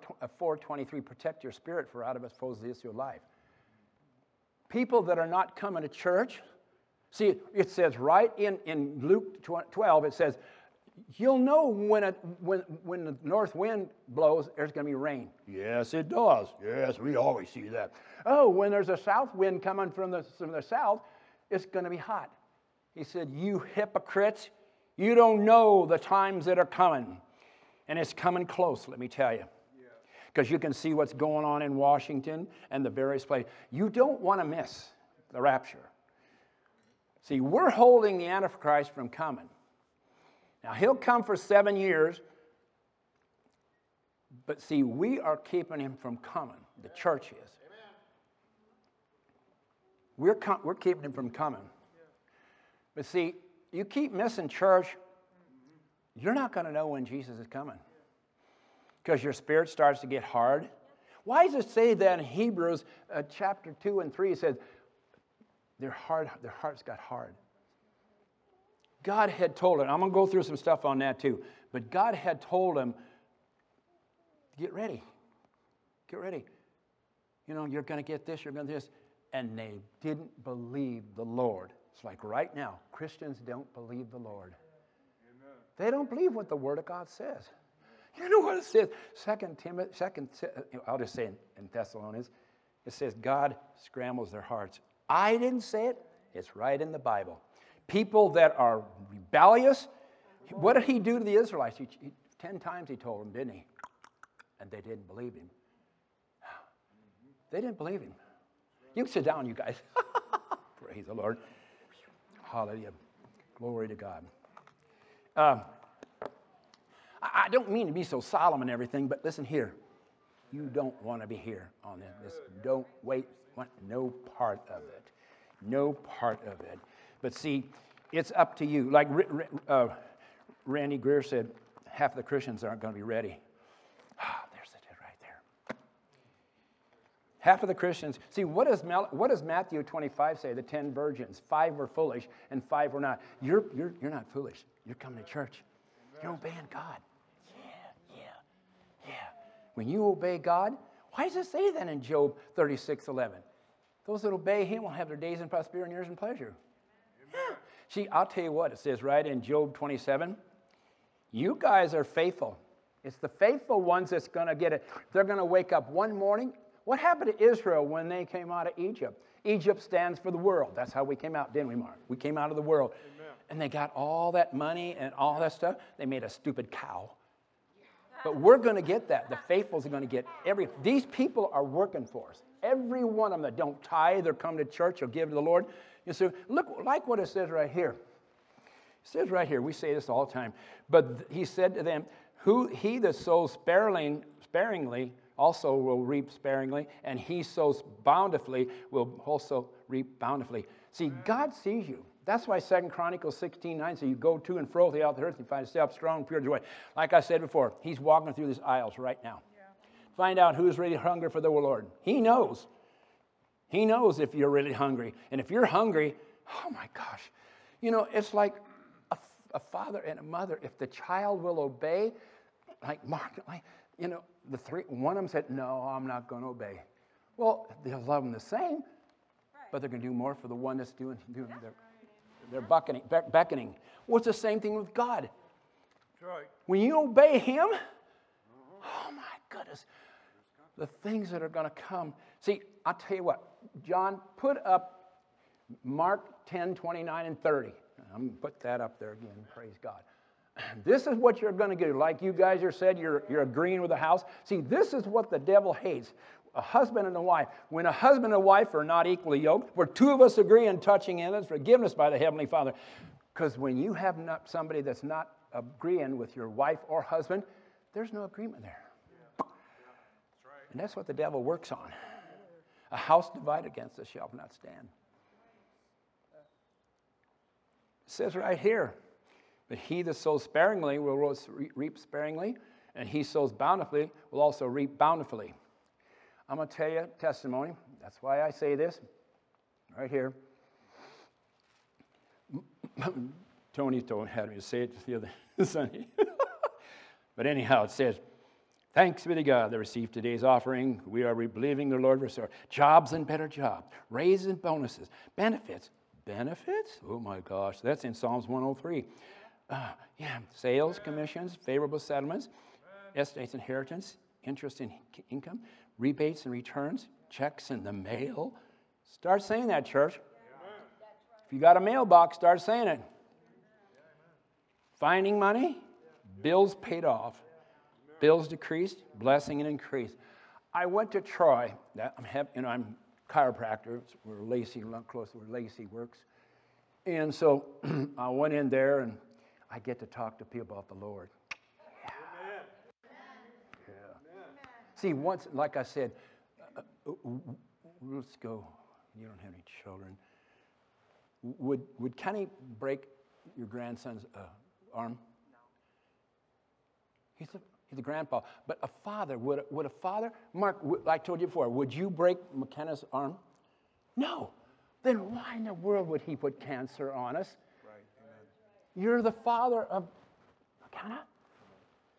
Proverbs 4:23, protect your spirit, for out of it flows the issue of life. People that are not coming to church, see, it says right in, in Luke 12, it says, you'll know when, it, when, when the north wind blows, there's going to be rain. Yes, it does. Yes, we always see that. Oh, when there's a south wind coming from the, from the south, it's going to be hot. He said, You hypocrites, you don't know the times that are coming. And it's coming close, let me tell you. Because you can see what's going on in Washington and the various places. You don't want to miss the rapture. See, we're holding the Antichrist from coming. Now, he'll come for seven years, but see, we are keeping him from coming. The church is. We're, com- we're keeping him from coming. But see, you keep missing church, you're not going to know when Jesus is coming because your spirit starts to get hard. Why does it say that in Hebrews uh, chapter 2 and 3? It says, their, heart, their hearts got hard. God had told him, I'm going to go through some stuff on that too, but God had told him, get ready. Get ready. You know, you're going to get this, you're going to this. And they didn't believe the Lord. It's like right now, Christians don't believe the Lord. Amen. They don't believe what the Word of God says. You know what it says? Second Timothy, second, I'll just say in, Thessalonians, it says God scrambles their hearts. I didn't say it, it's right in the Bible. People that are rebellious, what did he do to the Israelites? He, he, ten times he told them, didn't he? And they didn't believe him. They didn't believe him. You can sit down, you guys. Praise the Lord. Hallelujah. Glory to God. Uh, I don't mean to be so solemn and everything, but listen here. You don't want to be here on this. don't wait. Want no part of it. No part of it. But see, it's up to you. Like uh, Randy Greer said, half of the Christians aren't going to be ready. Ah, there's right there. Half of the Christians. See, what does, what does Matthew 25 say? The ten virgins. Five were foolish and five were not. You're, you're, you're not foolish. You're coming to church. You're obeying God. When you obey God, why does it say that in Job 36 11? Those that obey Him will have their days in prosperity and years in pleasure. Yeah. See, I'll tell you what, it says right in Job 27 you guys are faithful. It's the faithful ones that's going to get it. They're going to wake up one morning. What happened to Israel when they came out of Egypt? Egypt stands for the world. That's how we came out, didn't we, Mark? We came out of the world. Amen. And they got all that money and all that stuff. They made a stupid cow. But we're going to get that. The faithfuls are going to get every. These people are working for us. Every one of them that don't tithe or come to church or give to the Lord. You see, look, like what it says right here. It says right here, we say this all the time. But he said to them, Who he that sows sparingly, sparingly also will reap sparingly, and he sows bountifully will also reap bountifully. See, God sees you. That's why Second Chronicles 16 9 says, You go to and fro throughout the earth and find yourself strong, pure joy. Like I said before, he's walking through these aisles right now. Yeah. Find out who's really hungry for the Lord. He knows. He knows if you're really hungry. And if you're hungry, oh my gosh, you know, it's like a, a father and a mother. If the child will obey, like Mark, like, you know, the three, one of them said, No, I'm not going to obey. Well, they'll love them the same, right. but they're going to do more for the one that's doing, doing yeah. their they're beckoning. beckoning. Well, it's the same thing with God. Right. When you obey Him, oh my goodness, the things that are going to come. See, I'll tell you what, John, put up Mark 10, 29, and 30. I'm going to put that up there again. Praise God. This is what you're going to do. Like you guys are said, you're, you're agreeing with the house. See, this is what the devil hates a husband and a wife. When a husband and a wife are not equally yoked, where two of us agree in touching in it, forgiveness by the Heavenly Father. Because when you have not somebody that's not agreeing with your wife or husband, there's no agreement there. Yeah. Yeah. That's right. And that's what the devil works on. A house divided against us shall not stand. It says right here, but he that sows sparingly will reap sparingly, and he sows bountifully will also reap bountifully. I'm going to tell you testimony. That's why I say this right here. Tony told had me say it the other Sunday. but anyhow, it says, Thanks be to God that received today's offering. We are believing the Lord restore jobs and better jobs, raises and bonuses, benefits. Benefits? Oh my gosh, that's in Psalms 103. Uh, yeah, sales, commissions, favorable settlements, estates, inheritance, interest in income, rebates and returns, checks in the mail. Start saying that, church. If you got a mailbox, start saying it. Finding money, bills paid off, bills decreased, blessing and increased. I went to Troy. I'm, you know, I'm chiropractor. Where Lacey, close where Lacey works, and so I went in there and I get to talk to people about the Lord. Yeah. yeah. See, once, like I said, uh, uh, let's go. You don't have any children. Would, would Kenny break your grandson's uh, arm? No. He's a, he's a grandpa. But a father, would, would a father, Mark, I told you before, would you break McKenna's arm? No. Then why in the world would he put cancer on us? Right. You're the father of McKenna?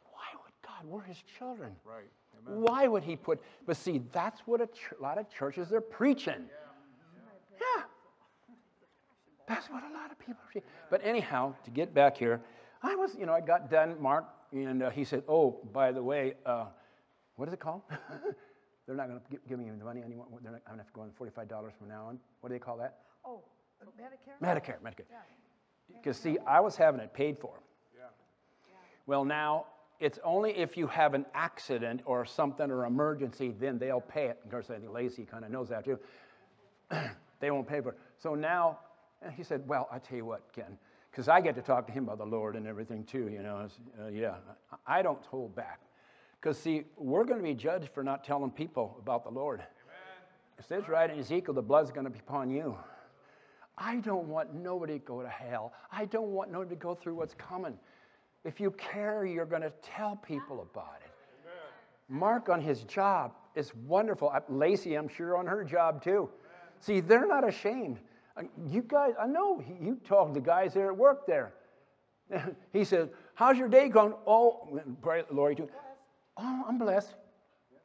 Why would God? We're his children. Right. Amen. Why would he put, but see, that's what a, ch- lot of churches are preaching. Yeah. yeah. That's what a lot of people are But anyhow, to get back here, I was, you know, I got done, Mark, and uh, he said, oh, by the way, uh, what is it called? They're not going to give me the money anymore. They're not, I'm going to have to go on $45 from now on. What do they call that? Oh, Medicare? Medicare, Medicare. Because, yeah. see, I was having it paid for. Yeah. yeah. Well, now, it's only if you have an accident or something or emergency, then they'll pay it. Of course, I think Lacey kind of knows that too. they won't pay for it. So now, he said, Well, I tell you what, Ken, because I get to talk to him about the Lord and everything too, you know. Uh, yeah, I don't hold back. Because, see, we're going to be judged for not telling people about the Lord. Amen. It says right in Ezekiel, the blood's going to be upon you. I don't want nobody to go to hell. I don't want nobody to go through what's coming. If you care, you're going to tell people about it. Amen. Mark on his job is wonderful. Lacey, I'm sure, on her job too. Amen. See, they're not ashamed. Uh, you guys, I know you talk to the guys there at work there. he says, How's your day going? Oh, Lori, too. Oh, I'm blessed.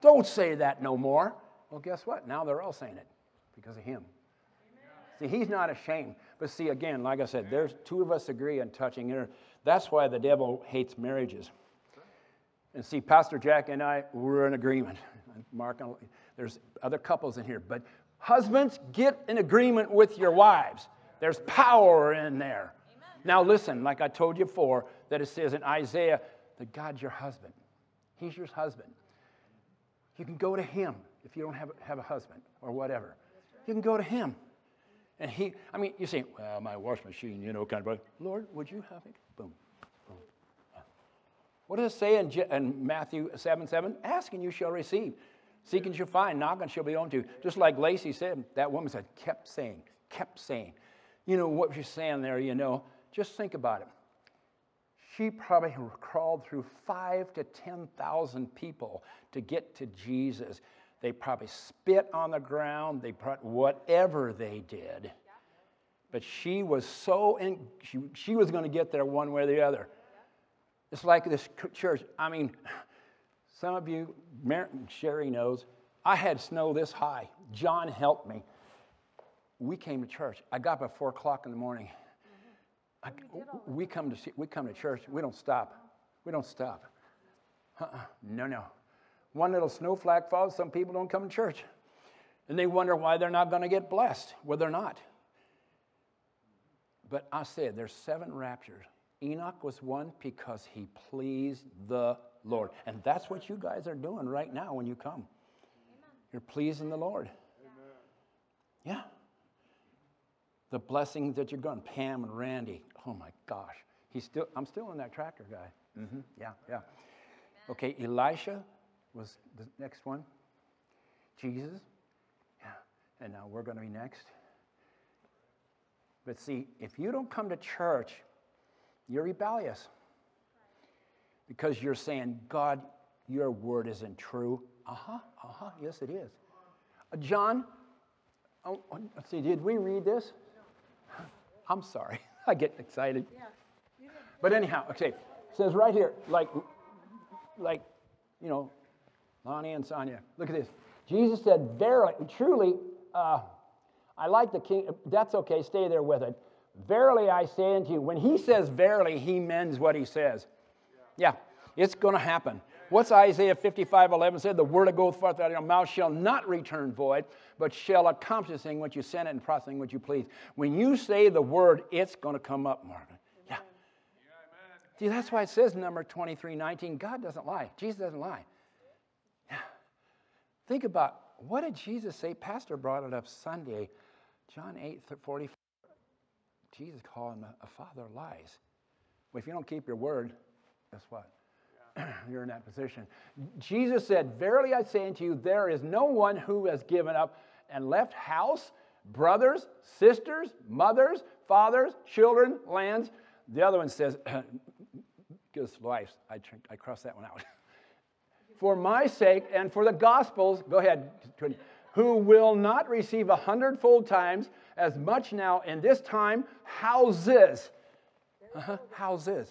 Don't say that no more. Well, guess what? Now they're all saying it because of him. Amen. See, he's not ashamed. But see, again, like I said, there's two of us agree on touching her. That's why the devil hates marriages. And see, Pastor Jack and I, we're in agreement. Mark, there's other couples in here, but husbands, get in agreement with your wives. There's power in there. Amen. Now, listen, like I told you before, that it says in Isaiah that God's your husband. He's your husband. You can go to him if you don't have, have a husband or whatever. You can go to him. And he, I mean, you say, well, my wash machine, you know, kind of, Lord, would you have it? What does it say in, in Matthew 7 7? Ask and you shall receive. Seek and you'll find. Knock and she'll be opened to. Just like Lacey said, that woman said, kept saying, kept saying. You know what she's saying there, you know. Just think about it she probably crawled through five to 10,000 people to get to Jesus. They probably spit on the ground, they put whatever they did. But she was so in, she, she was going to get there one way or the other. It's like this church. I mean, some of you, Sherry knows, I had snow this high. John helped me. We came to church. I got up at 4 o'clock in the morning. I, we come to see, we come to church. We don't stop. We don't stop. Uh-uh. No, no. One little snowflake falls. Some people don't come to church, and they wonder why they're not going to get blessed. Well, they're not. But I said there's seven raptures. Enoch was one because he pleased the Lord, and that's what you guys are doing right now when you come. Amen. You're pleasing the Lord. Amen. Yeah the blessings that you're going. Pam and Randy. Oh my gosh. He's still, I'm still in that tractor guy. Mm-hmm. Yeah, yeah. Okay, Elisha was the next one. Jesus. Yeah. And now we're going to be next. But see, if you don't come to church, you're rebellious. Because you're saying, God, your word isn't true. Uh huh, uh huh, yes, it is. Uh, John, oh, let's see, did we read this? I'm sorry. I get excited. Yeah. But anyhow, okay. Says right here, like, like, you know, Lonnie and Sonia, look at this. Jesus said, Verily, truly, uh, I like the king. That's okay, stay there with it. Verily I say unto you, when he says verily, he means what he says. Yeah, it's going to happen. What's Isaiah 55 11 said? The word that goeth forth out of your mouth shall not return void, but shall accomplish what you send it and processing what you please. When you say the word, it's going to come up, Margaret. Yeah. See, that's why it says number 23 19, God doesn't lie. Jesus doesn't lie. Yeah. Think about what did Jesus say? Pastor brought it up Sunday, John 8 44. Jesus calling a, a father lies. Well, if you don't keep your word, guess what? You're in that position. Jesus said, Verily I say unto you, there is no one who has given up and left house, brothers, sisters, mothers, fathers, children, lands. The other one says, gives life. I, I crossed that one out. for my sake and for the gospel's, go ahead, who will not receive a hundredfold times as much now in this time houses. Uh-huh, houses.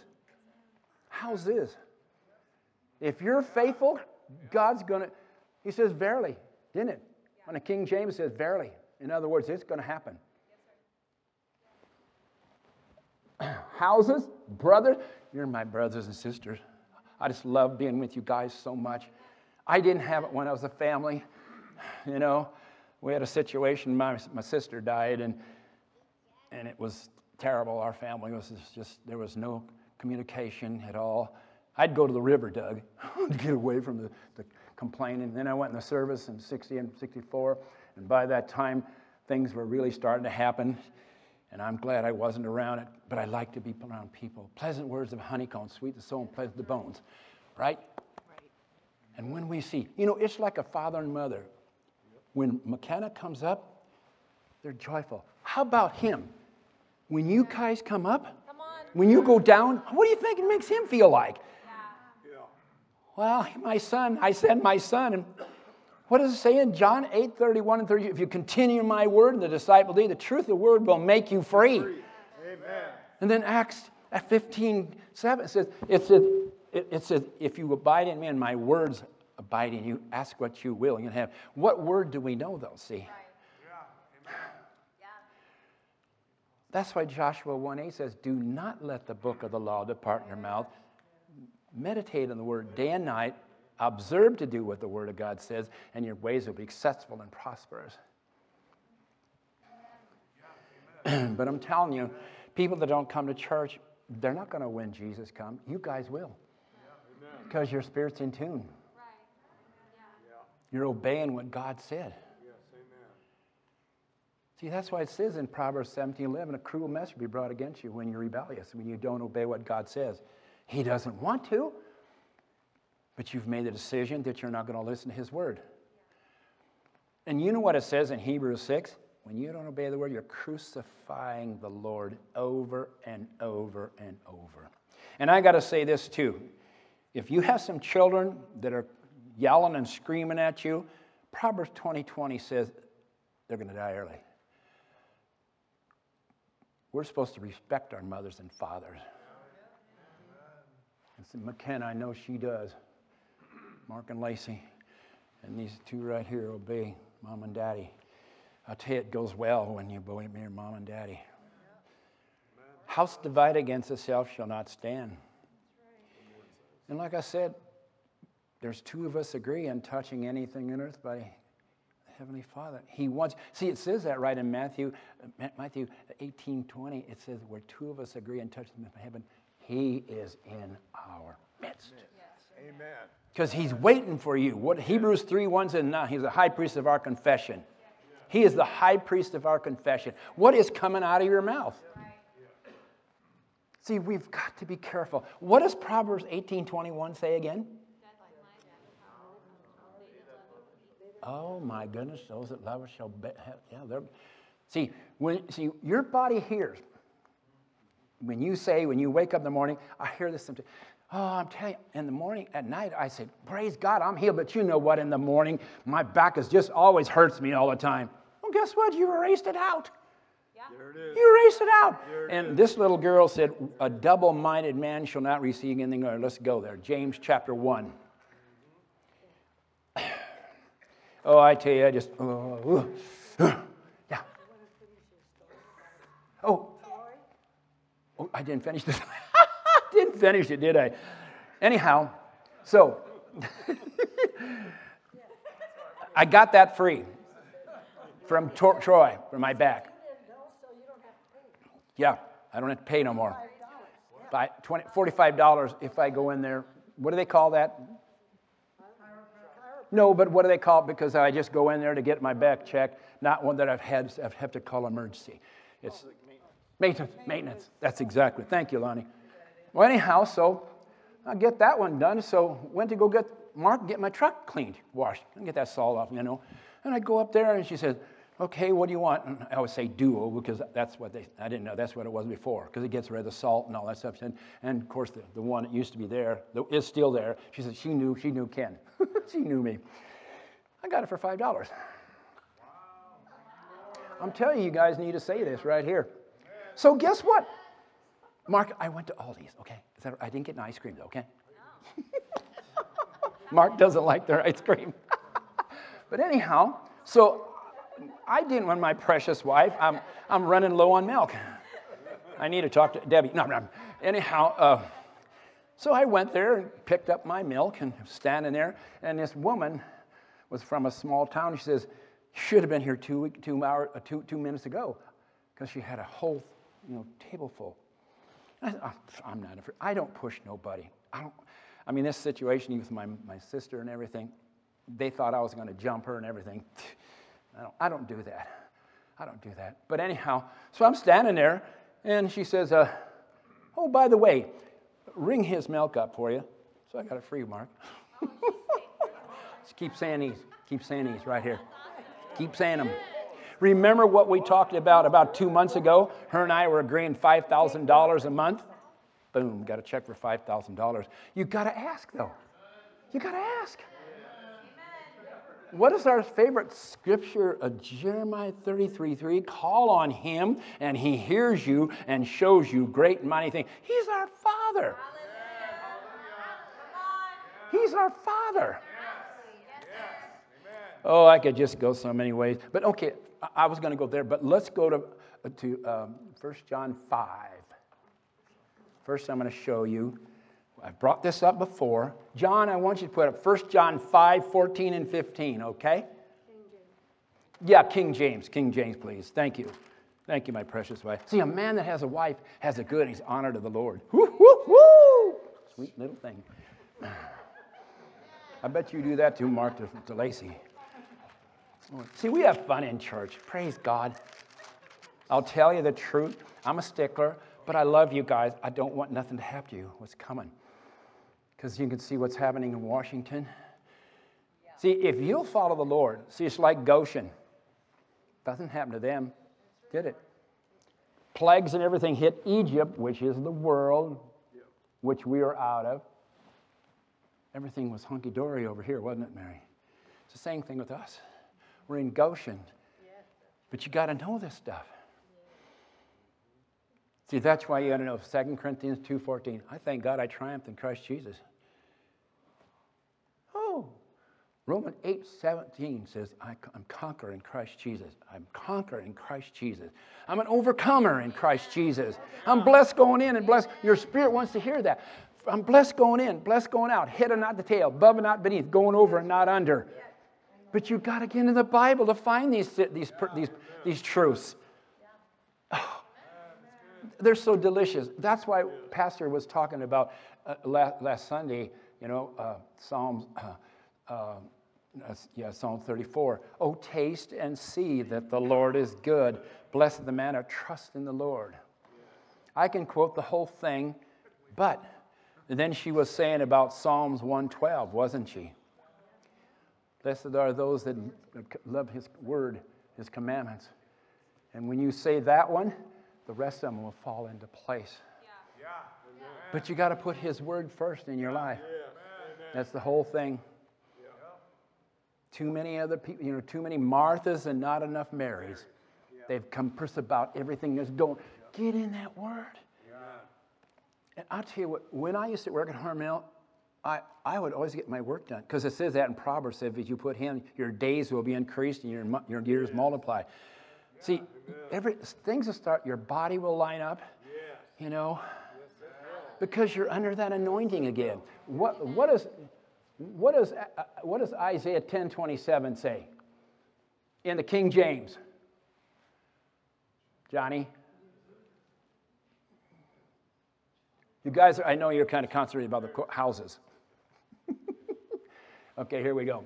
Houses. If you're faithful, God's going to, he says, verily, didn't it? When the King James says, verily. In other words, it's going to happen. Houses, brothers, you're my brothers and sisters. I just love being with you guys so much. I didn't have it when I was a family. You know, we had a situation, my, my sister died, and, and it was terrible. Our family was just, there was no communication at all. I'd go to the river, Doug, to get away from the, the complaining. Then I went in the service in 60 and 64, and by that time, things were really starting to happen. And I'm glad I wasn't around it, but I like to be around people. Pleasant words of honeycomb, sweet the soul and pleasant the bones, right? right? And when we see, you know, it's like a father and mother when McKenna comes up, they're joyful. How about him? When you guys come up, come when you go down, what do you think it makes him feel like? Yeah. Well, my son, I said my son, and what does it say in John 8 31 and 30? If you continue my word and the disciple thee, the truth of the word will make you free. Amen. And then Acts at 15 7 says, it says, it says, if you abide in me and my words abide in you. Ask what you will, and you have. What word do we know, though? See? That's why Joshua 1a says, Do not let the book of the law depart in your mouth. Meditate on the word day and night. Observe to do what the word of God says, and your ways will be successful and prosperous. but I'm telling you, people that don't come to church, they're not going to win Jesus come. You guys will. Because your spirit's in tune. You're obeying what God said. Yes, amen. See, that's why it says in Proverbs 17 11, a cruel message will be brought against you when you're rebellious, when you don't obey what God says. He doesn't want to, but you've made the decision that you're not going to listen to His word. And you know what it says in Hebrews 6? When you don't obey the word, you're crucifying the Lord over and over and over. And I got to say this too. If you have some children that are yelling and screaming at you. Proverbs 20 20 says they're going to die early. We're supposed to respect our mothers and fathers. And McKenna, I know she does. Mark and Lacey, and these two right here obey mom and daddy. I'll tell you, it goes well when you obey your mom and daddy. House divided against itself shall not stand. And like I said, there's two of us agree on touching anything in earth by the Heavenly Father. He wants, see, it says that right in Matthew, uh, Matthew 18 20. It says, where two of us agree on touching the heaven, He is in our midst. Yes. Amen. Because He's waiting for you. What Hebrews 3 1 says, now He's the high priest of our confession. He is the high priest of our confession. What is coming out of your mouth? See, we've got to be careful. What does Proverbs 18 21 say again? Oh my goodness, those that love us shall be, yeah, they're, see, when, see, your body hears. When you say, when you wake up in the morning, I hear this sometimes. Oh, I'm telling you, in the morning, at night, I say, praise God, I'm healed. But you know what? In the morning, my back is just always hurts me all the time. Well, guess what? You erased it out. Yeah. There it is. You erased it out. It and is. this little girl said, a double minded man shall not receive anything. Let's go there. James chapter 1. Oh, I tell you, I just, oh, yeah. Oh, oh, I didn't finish this. didn't finish it, did I? Anyhow, so I got that free from Tor- Troy for my back. Yeah, I don't have to pay no more. By 20, $45 if I go in there. What do they call that? No, but what do they call it? Because I just go in there to get my back checked, not one that I've had I have to call emergency. It's maintenance. Maintenance. That's exactly. Thank you, Lonnie. Well, anyhow, so I get that one done. So went to go get Mark get my truck cleaned, washed, and get that salt off, you know. And I go up there and she says, okay, what do you want? And I always say duo because that's what they, I didn't know that's what it was before because it gets rid of the salt and all that stuff. And, and of course, the, the one that used to be there the, is still there. She said she knew, she knew Ken. she knew me. I got it for $5. I'm telling you, you guys need to say this right here. So guess what? Mark, I went to Aldi's, okay? That, I didn't get an ice cream though, okay? Mark doesn't like their ice cream. but anyhow, so I didn't want my precious wife. I'm, I'm running low on milk. I need to talk to Debbie. No, no. Anyhow, uh, so I went there and picked up my milk and standing there, and this woman was from a small town. She says, "Should have been here two two hour, uh, two two minutes ago," because she had a whole you know table full. I, am not afraid. I don't push nobody. I don't. I mean, this situation with my my sister and everything, they thought I was going to jump her and everything. I don't, I don't do that. I don't do that. But anyhow, so I'm standing there, and she says, uh, "Oh, by the way, ring his milk up for you." So I got a free mark. Just keep saying these. Keep saying these right here. Keep saying them. Remember what we talked about about two months ago? Her and I were agreeing $5,000 a month. Boom, got a check for $5,000. You got to ask, though. You got to ask. What is our favorite scripture? Uh, Jeremiah 33 3. Call on him, and he hears you and shows you great and mighty things. He's our Father. He's our Father. Oh, I could just go so many ways. But okay, I was going to go there, but let's go to, uh, to um, 1 John 5. First, I'm going to show you. I've brought this up before. John, I want you to put up 1 John 5, 14, and 15, okay? Yeah, King James. King James, please. Thank you. Thank you, my precious wife. See, a man that has a wife has a good, he's honored of the Lord. Woo, woo, woo! Sweet little thing. I bet you do that too, Mark to, to Lacey. See, we have fun in church. Praise God. I'll tell you the truth. I'm a stickler, but I love you guys. I don't want nothing to happen to you. What's coming? Because you can see what's happening in Washington. Yeah. See, if you'll follow the Lord, see, it's like Goshen. Doesn't happen to them, did it? Plagues and everything hit Egypt, which is the world, which we are out of. Everything was hunky dory over here, wasn't it, Mary? It's the same thing with us. We're in Goshen. But you got to know this stuff. See, that's why you got to know 2 Corinthians 2.14. I thank God I triumphed in Christ Jesus. Oh, Romans 8.17 says, I'm conqueror in Christ Jesus. I'm conqueror in Christ Jesus. I'm an overcomer in Christ Jesus. I'm blessed going in and blessed. Your spirit wants to hear that. I'm blessed going in, blessed going out, head and not the tail, above and not beneath, going over and not under. But you've got to get into the Bible to find these, these, these, these truths. Oh, they're so delicious. That's why Pastor was talking about uh, last, last, Sunday, you know, uh, Psalms, uh, uh yeah, Psalm 34. Oh, taste and see that the Lord is good. Blessed the man who trusts in the Lord. I can quote the whole thing, but then she was saying about Psalms 112, wasn't she? Blessed are those that love his word, his commandments. And when you say that one, the rest of them will fall into place. Yeah. Yeah. But you got to put his word first in your life. That's the whole thing. Too many other people, you know, too many Marthas and not enough Marys. They've compassed about everything that's going. Get in that word. And I'll tell you what, when I used to work at Hormel, I, I would always get my work done because it says that in Proverbs. If you put him, your days will be increased and your, your years multiplied. See, every things will start. Your body will line up. You know, because you're under that anointing again. What what is what does uh, what does Isaiah 10:27 say? In the King James. Johnny. You guys, are, I know you're kind of concentrated about the houses. okay, here we go.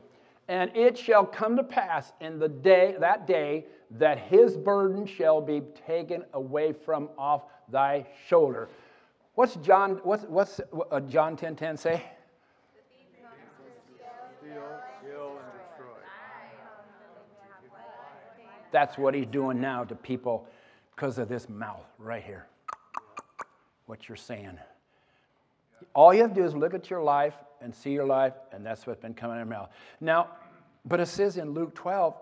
And it shall come to pass in the day that day that his burden shall be taken away from off thy shoulder. What's John? What's what's uh, John ten ten say? That's what he's doing now to people because of this mouth right here. What you're saying. All you have to do is look at your life and see your life, and that's what's been coming out of your mouth. Now, but it says in Luke 12,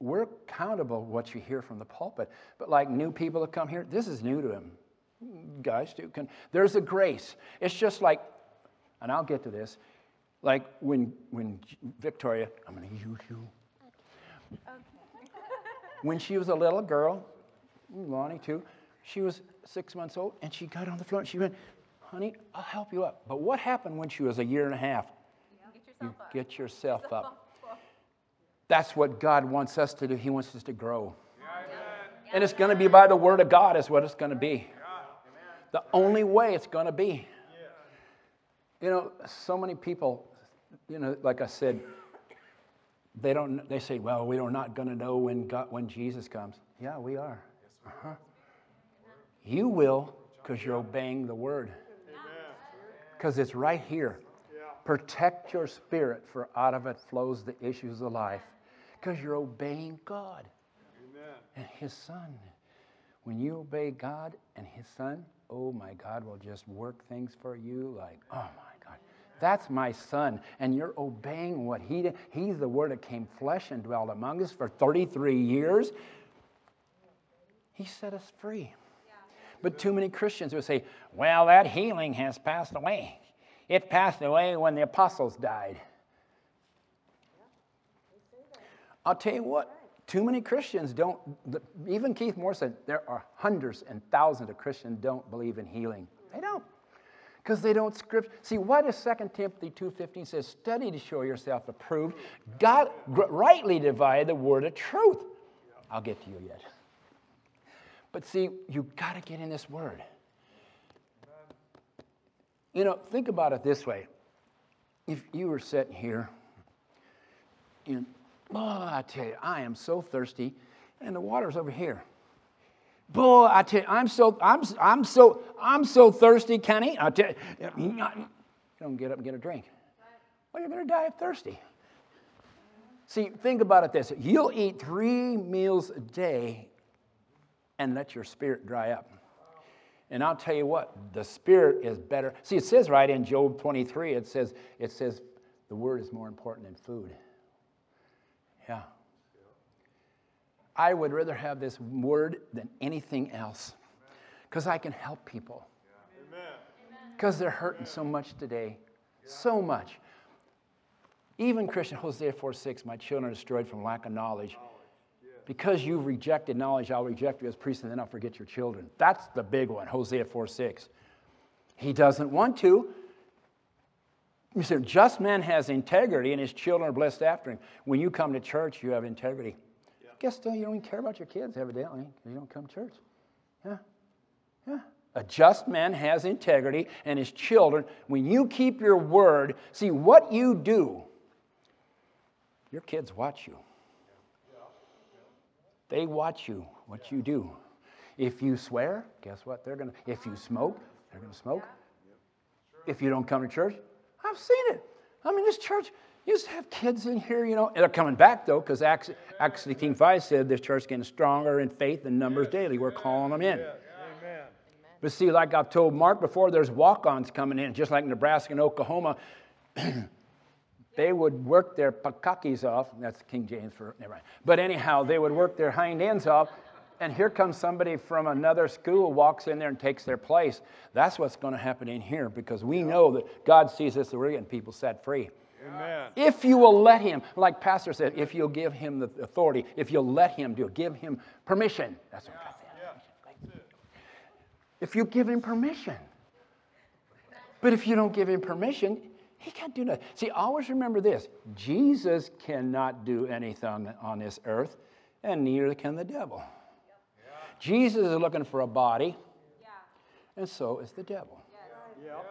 we're accountable what you hear from the pulpit. But like new people that come here, this is new to them. Guys, too, can, there's a grace. It's just like, and I'll get to this, like when when Victoria, I'm going to use you. Okay. When she was a little girl, Lonnie too, she was six months old, and she got on the floor and she went, honey, I'll help you up. But what happened when she was a year and a half? Get you get yourself up. That's what God wants us to do. He wants us to grow. And it's going to be by the Word of God, is what it's going to be. The only way it's going to be. You know, so many people, you know, like I said, they don't. They say, "Well, we are not going to know when God, when Jesus comes." Yeah, we are. Uh-huh. You will, because you're obeying the Word because it's right here. Protect your spirit, for out of it flows the issues of life. Because you're obeying God and His Son. When you obey God and His Son, oh my God will just work things for you like, oh my God. That's my son, and you're obeying what he did. He's the word that came flesh and dwelt among us for 33 years. He set us free. But too many Christians would say, well, that healing has passed away. It passed away when the apostles died. I'll tell you what, too many Christians don't, even Keith Moore said, there are hundreds and thousands of Christians don't believe in healing. They don't. Because they don't script. See, what does 2 Timothy 2.15 says? Study to show yourself approved. God rightly divide the word of truth. I'll get to you yet. But see, you got to get in this word. You know, think about it this way. If you were sitting here, and, oh, I tell you, I am so thirsty, and the water's over here. Boy, I tell you, I'm so, I'm, I'm so, I'm so thirsty, Kenny. I tell you, don't get up and get a drink. Well, you're going to die of thirsty. See, think about it this: you'll eat three meals a day and let your spirit dry up. And I'll tell you what, the spirit is better. See, it says right in Job 23, it says, it says the word is more important than food. Yeah. I would rather have this word than anything else because I can help people. Because they're hurting so much today. So much. Even Christian Hosea 4 6, my children are destroyed from lack of knowledge. Because you've rejected knowledge, I'll reject you as priest, and then I'll forget your children. That's the big one, Hosea 4 6. He doesn't want to. You said, just man has integrity, and his children are blessed after him. When you come to church, you have integrity. Guess you don't even care about your kids, evidently, because you don't come to church. Yeah. Yeah. A just man has integrity, and his children, when you keep your word, see what you do, your kids watch you. They watch you, what you do. If you swear, guess what? They're going to, if you smoke, they're going to smoke. If you don't come to church, I've seen it. I mean, this church used to have kids in here, you know. They're coming back, though, because Acts, Acts 18 5 said this church is getting stronger in faith and numbers daily. We're calling them in. But see, like I've told Mark before, there's walk ons coming in, just like Nebraska and Oklahoma. they would work their pakakis off. That's King James for, never mind. But anyhow, they would work their hind ends off and here comes somebody from another school, walks in there and takes their place. That's what's going to happen in here because we know that God sees us, that we're getting people set free. Amen. If you will let him, like Pastor said, if you'll give him the authority, if you'll let him do it, give him permission. That's what God said. If you give him permission. But if you don't give him permission, he can't do nothing. See, always remember this Jesus cannot do anything on this earth, and neither can the devil. Jesus is looking for a body, Yeah. and so is the devil. Yep.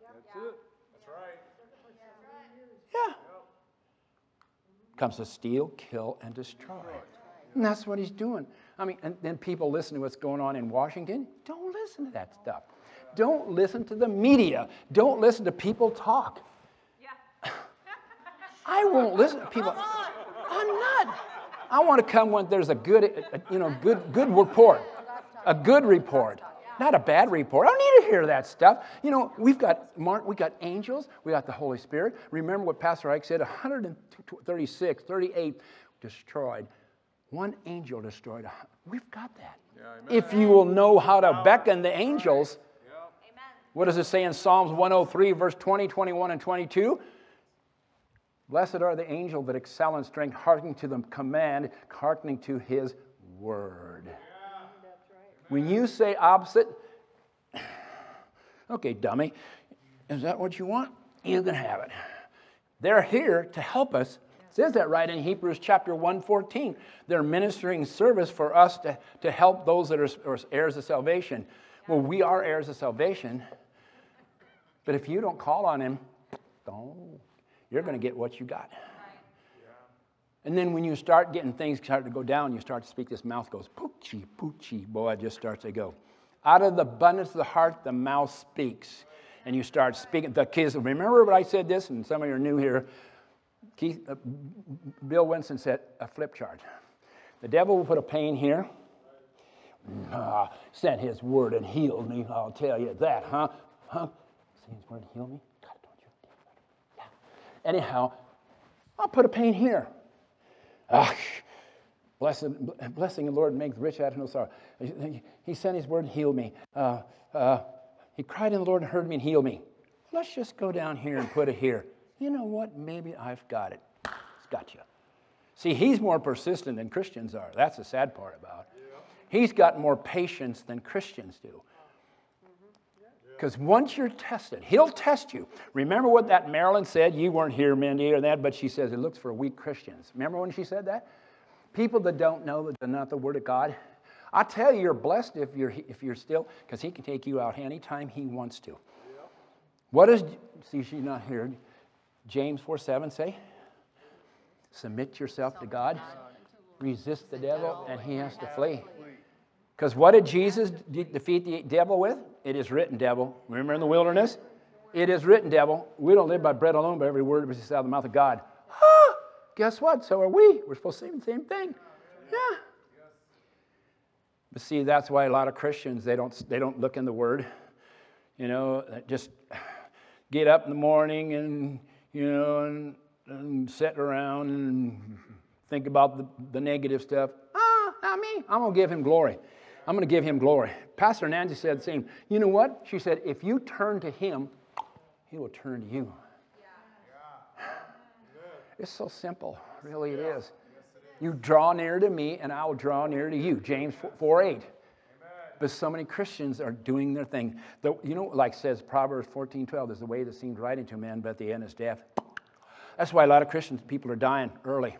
That's it. That's right. Yeah. Comes to steal, kill, and destroy. And that's what he's doing. I mean, and then people listen to what's going on in Washington. Don't listen to that stuff. Don't listen to the media. Don't listen to people talk. Yeah. I won't listen to people. I'm not. I want to come when there's a good, you know, good, good report, a good report, not a bad report. I don't need to hear that stuff. You know, we've got Mark, we got angels, we got the Holy Spirit. Remember what Pastor Ike said: 136, 38 destroyed. One angel destroyed. We've got that. if you will know how to beckon the angels. Amen. What does it say in Psalms 103, verse 20, 21, and 22? Blessed are the angels that excel in strength, hearkening to the command, hearkening to his word. When you say opposite, okay, dummy, is that what you want? You can have it. They're here to help us. It says that right in Hebrews chapter 114. They're ministering service for us to, to help those that are, are heirs of salvation. Well, we are heirs of salvation, but if you don't call on him, don't, you're going to get what you got. And then when you start getting things start to go down, you start to speak, this mouth goes poochie, poochie. Boy, it just starts to go. Out of the abundance of the heart, the mouth speaks. And you start speaking. The kids, remember what I said this, and some of you are new here. Keith, uh, Bill Winston said a flip chart. The devil will put a pain here. Ah, sent his word and healed me. I'll tell you that, huh? Huh? Sent his word and healed me? God, don't you? Yeah. Anyhow, I'll put a pain here. Ah, blessed, blessing the Lord makes rich out of no sorrow. He- sent his word and healed me. Uh, uh, he cried in the Lord and heard me and healed me. Let's just go down here and put it here. You know what? Maybe I've got it. It's got you. See, he's more persistent than Christians are. That's the sad part about it. He's got more patience than Christians do. Because once you're tested, he'll test you. Remember what that Marilyn said? You weren't here, Mindy, or that, but she says it looks for weak Christians. Remember when she said that? People that don't know that they're not the Word of God. I tell you, you're blessed if you're, if you're still, because He can take you out anytime He wants to. What does, see, she's not here. James 4 7 say? Submit yourself to God, resist the devil, and he has to flee. Because what did Jesus defeat the devil with? It is written, devil. Remember in the wilderness? It is written, devil. We don't live by bread alone, but every word which is out of the mouth of God. Ah, guess what? So are we. We're supposed to say the same thing. Yeah. But see, that's why a lot of Christians they don't they don't look in the Word. You know, just get up in the morning and you know and, and sit around and think about the, the negative stuff. Ah, not me. I'm gonna give him glory. I'm gonna give him glory. Pastor Nancy said the same. You know what? She said, if you turn to him, he will turn to you. It's so simple, really it is. You draw near to me, and I will draw near to you. James 4, 4 8. But so many Christians are doing their thing. The, you know, like says Proverbs 14 12, there's a way that seems right into man, but at the end is death. That's why a lot of Christians, people are dying early. It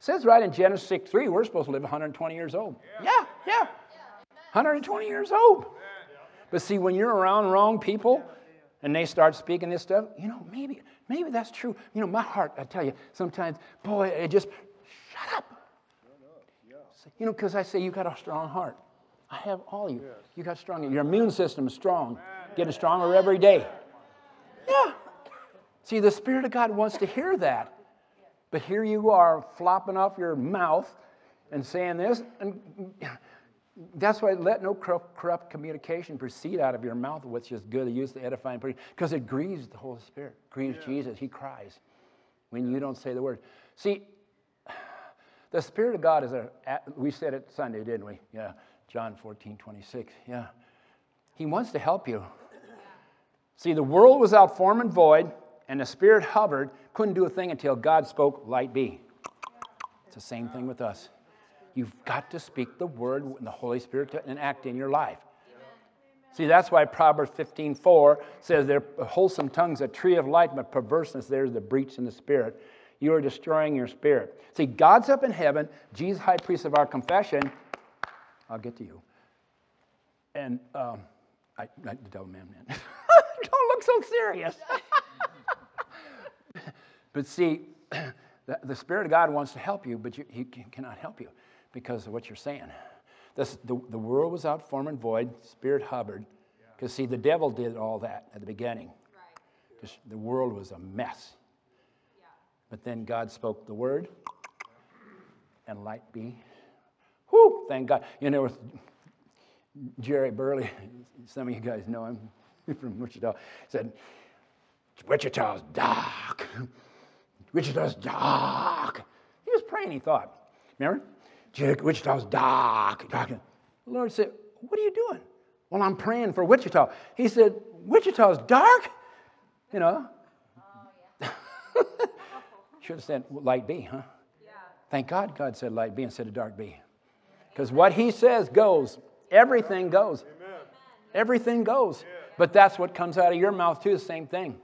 says right in Genesis 6 3, we're supposed to live 120 years old. Yeah, yeah. 120 years old. But see, when you're around wrong people and they start speaking this stuff, you know, maybe, maybe that's true. You know, my heart, I tell you, sometimes, boy, it just, shut up. You know, because I say you got a strong heart. I have all you. You got strong. Your immune system is strong, getting stronger every day. Yeah. See, the Spirit of God wants to hear that. But here you are flopping off your mouth and saying this. And that's why let no corrupt, communication proceed out of your mouth, which is good, to use the edifying, because it grieves the Holy Spirit, grieves Jesus. He cries when you don't say the word. See, The Spirit of God is a, we said it Sunday, didn't we? Yeah, John 14, 26. Yeah. He wants to help you. See, the world was out form and void, and the Spirit hovered, couldn't do a thing until God spoke, light be. It's the same thing with us. You've got to speak the word and the Holy Spirit to enact in your life. See, that's why Proverbs 15:4 says, "Their wholesome tongues a tree of light, but perverseness there's the breach in the spirit." You are destroying your spirit. See, God's up in heaven. Jesus, high priest of our confession. I'll get to you. And um, I, I, the devil man, man. Don't look so serious. but see, the, the, Spirit of God wants to help you, but you, He cannot help you because of what you're saying. This, the, the world was out form and void, Spirit hovered. Because, see, the devil did all that at the beginning. Right. Just, the world was a mess. Yeah. But then God spoke the word, and light be. Whoo, thank God. You know, with Jerry Burley, some of you guys know him from Wichita, said, Wichita's dark. Wichita's dark. He was praying, he thought. Remember? Wichita's dark, dark. The Lord said, What are you doing? Well, I'm praying for Wichita. He said, Wichita's dark? You know? Oh, yeah. Should have said light be, huh? Yeah. Thank God God said light be instead of dark be. Because what He says goes. Everything goes. Amen. Everything goes. Yeah. But that's what comes out of your mouth, too, the same thing.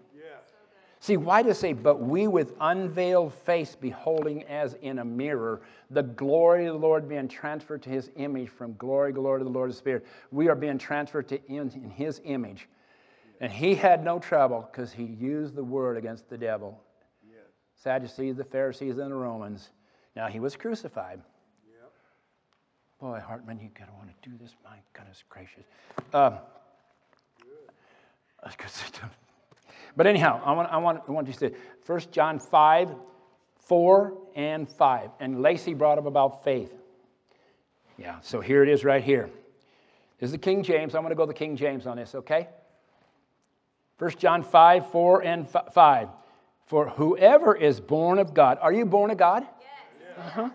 See, why does it say, but we with unveiled face beholding as in a mirror the glory of the Lord being transferred to his image from glory, to glory to the Lord of the Spirit. We are being transferred to in, in his image. And he had no trouble because he used the word against the devil. Yes. Sadducees, the Pharisees, and the Romans. Now he was crucified. Yep. Boy, Hartman, you gotta want to do this. My goodness gracious. Um, Good. But anyhow, I want, I want, I want you to say 1 John 5, 4 and 5. And Lacey brought up about faith. Yeah, so here it is right here. This is the King James. I'm going to go the King James on this, okay? 1 John 5, 4 and 5. For whoever is born of God, are you born of God? Yes. Uh-huh.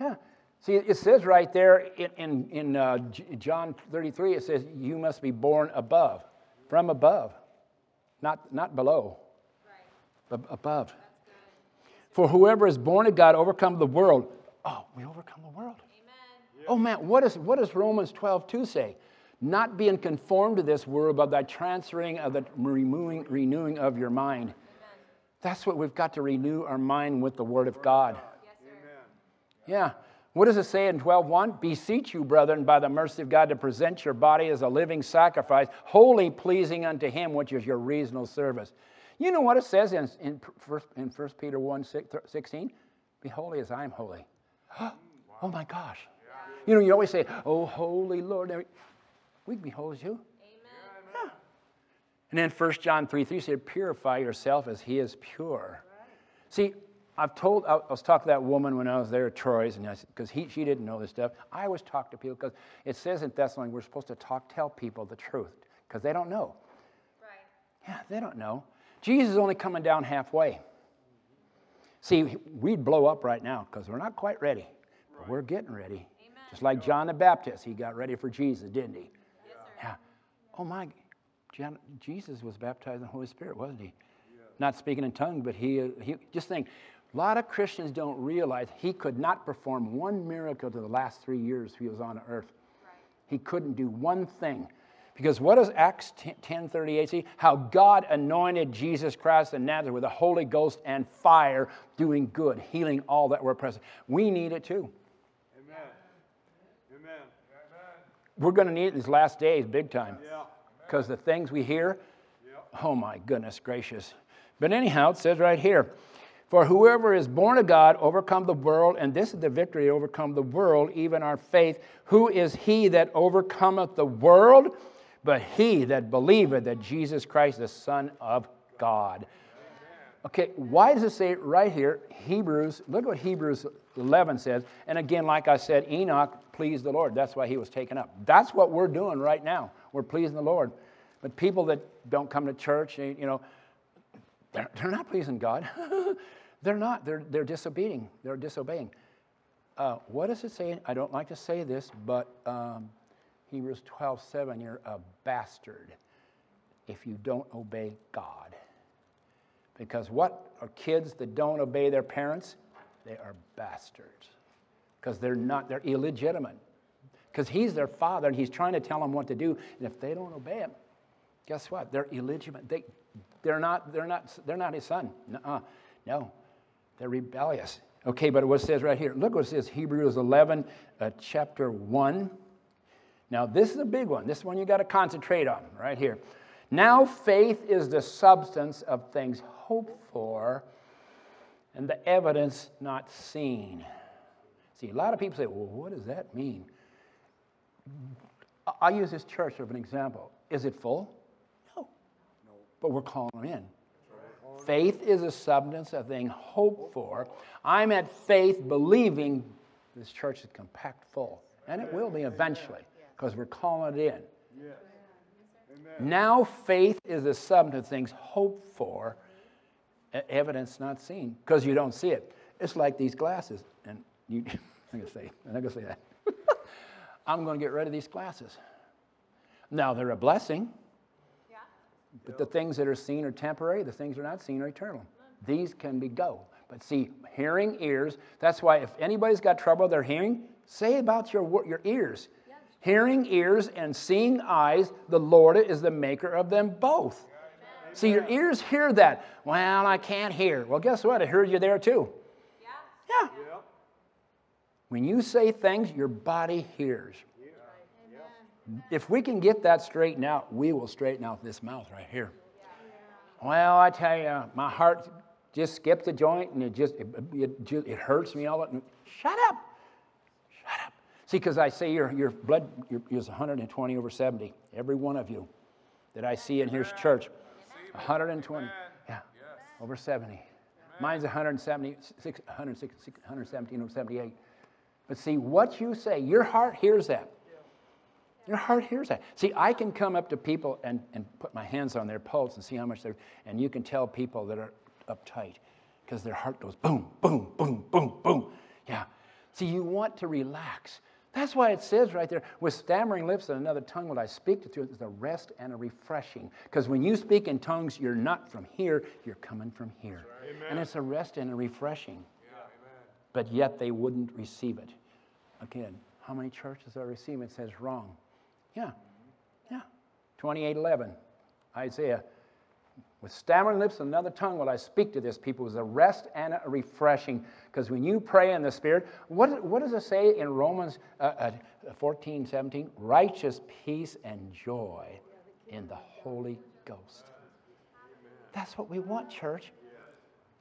Yeah. See, it says right there in, in, in uh, John 33, it says, You must be born above, from above not, not below, right. above. For whoever is born of God overcome the world. Oh, we overcome the world. Amen. Oh man, what, is, what does Romans 12, 2 say? Not being conformed to this world, but the transferring of the renewing, renewing of your mind. Amen. That's what we've got to renew our mind with the Word of God. Yes, yeah. What does it say in 12:1? Beseech you, brethren, by the mercy of God, to present your body as a living sacrifice, wholly pleasing unto Him, which is your reasonable service. You know what it says in, in, first, in 1 Peter 1 16? Be holy as I am holy. Oh my gosh. You know, you always say, Oh, holy Lord. We can be holy too. Amen. Yeah. And then 1 John 3 3 said, Purify yourself as He is pure. See, I've told, I was talking to that woman when I was there at Troy's, and because she didn't know this stuff. I always talk to people because it says in Thessalonians we're supposed to talk, tell people the truth because they don't know. Right. Yeah, they don't know. Jesus is only coming down halfway. See, we'd blow up right now because we're not quite ready, but we're getting ready. Amen. Just like John the Baptist, he got ready for Jesus, didn't he? Yes, yeah. Oh my, John, Jesus was baptized in the Holy Spirit, wasn't he? Not speaking in tongues, but he, he just think a lot of Christians don't realize he could not perform one miracle to the last three years he was on earth. Right. He couldn't do one thing. Because what does Acts 10 38 say? How God anointed Jesus Christ of Nazareth with the Holy Ghost and fire, doing good, healing all that were present. We need it too. Amen. Amen. We're going to need it these last days, big time. Because the things we hear, oh my goodness gracious. But anyhow, it says right here, for whoever is born of God overcome the world, and this is the victory overcome the world, even our faith. Who is he that overcometh the world? But he that believeth that Jesus Christ is the Son of God. Okay, why does it say right here, Hebrews, look what Hebrews 11 says. And again, like I said, Enoch pleased the Lord. That's why he was taken up. That's what we're doing right now. We're pleasing the Lord. But people that don't come to church, you know, they're, they're not pleasing God. They're not. They're, they're disobeying. They're disobeying. uh, what does it say? I don't like to say this, but um, Hebrews 12 7, you're a bastard if you don't obey God. Because what are kids that don't obey their parents? They are bastards. Because they're not, they're illegitimate. Because he's their father and he's trying to tell them what to do. And if they don't obey him, guess what? They're illegitimate. They, they're, not, they're, not, they're not his son. Nuh-uh. No, they're rebellious. Okay, but what it says right here, look what it says, Hebrews 11, uh, chapter 1. Now, this is a big one. This one you got to concentrate on right here. Now, faith is the substance of things hoped for and the evidence not seen. See, a lot of people say, well, what does that mean? I use this church as an example. Is it full? No. But we're calling them in. Faith is a substance of thing hoped for. I'm at faith believing this church is compact full. And it will be eventually because we're calling it in. Now faith is a substance of things hoped for, evidence not seen, because you don't see it. It's like these glasses, and you, I'm gonna say, I'm gonna say that. I'm gonna get rid of these glasses. Now they're a blessing, yeah. But the things that are seen are temporary. The things that are not seen are eternal. These can be go. But see, hearing ears. That's why if anybody's got trouble with their hearing, say about your your ears hearing ears and seeing eyes, the Lord is the maker of them both. See, your ears hear that. Well, I can't hear. Well, guess what? I heard you there too. Yeah. Yeah. When you say things, your body hears. If we can get that straightened out, we will straighten out this mouth right here. Well, I tell you, my heart just skipped a joint and it just it, it, it hurts me all. Shut up. Shut up. See, because I see your, your blood is 120 over 70. Every one of you that I see in here's church, 120. Yeah, over 70. Mine's 170, 117 over 78. But see, what you say, your heart hears that. Your heart hears that. See, I can come up to people and, and put my hands on their pulse and see how much they're, and you can tell people that are uptight because their heart goes boom, boom, boom, boom, boom. Yeah. See, you want to relax. That's why it says right there, with stammering lips and another tongue will I speak to you. It's a rest and a refreshing. Because when you speak in tongues, you're not from here, you're coming from here. And it's a rest and a refreshing. Yeah, but yet they wouldn't receive it. Again, how many churches are receiving it says wrong? Yeah, yeah. 2811, Isaiah with stammering lips and another tongue will I speak to this people is a rest and a refreshing. Because when you pray in the Spirit, what, what does it say in Romans uh, uh, 14, 17? Righteous peace and joy in the Holy Ghost. That's what we want, church.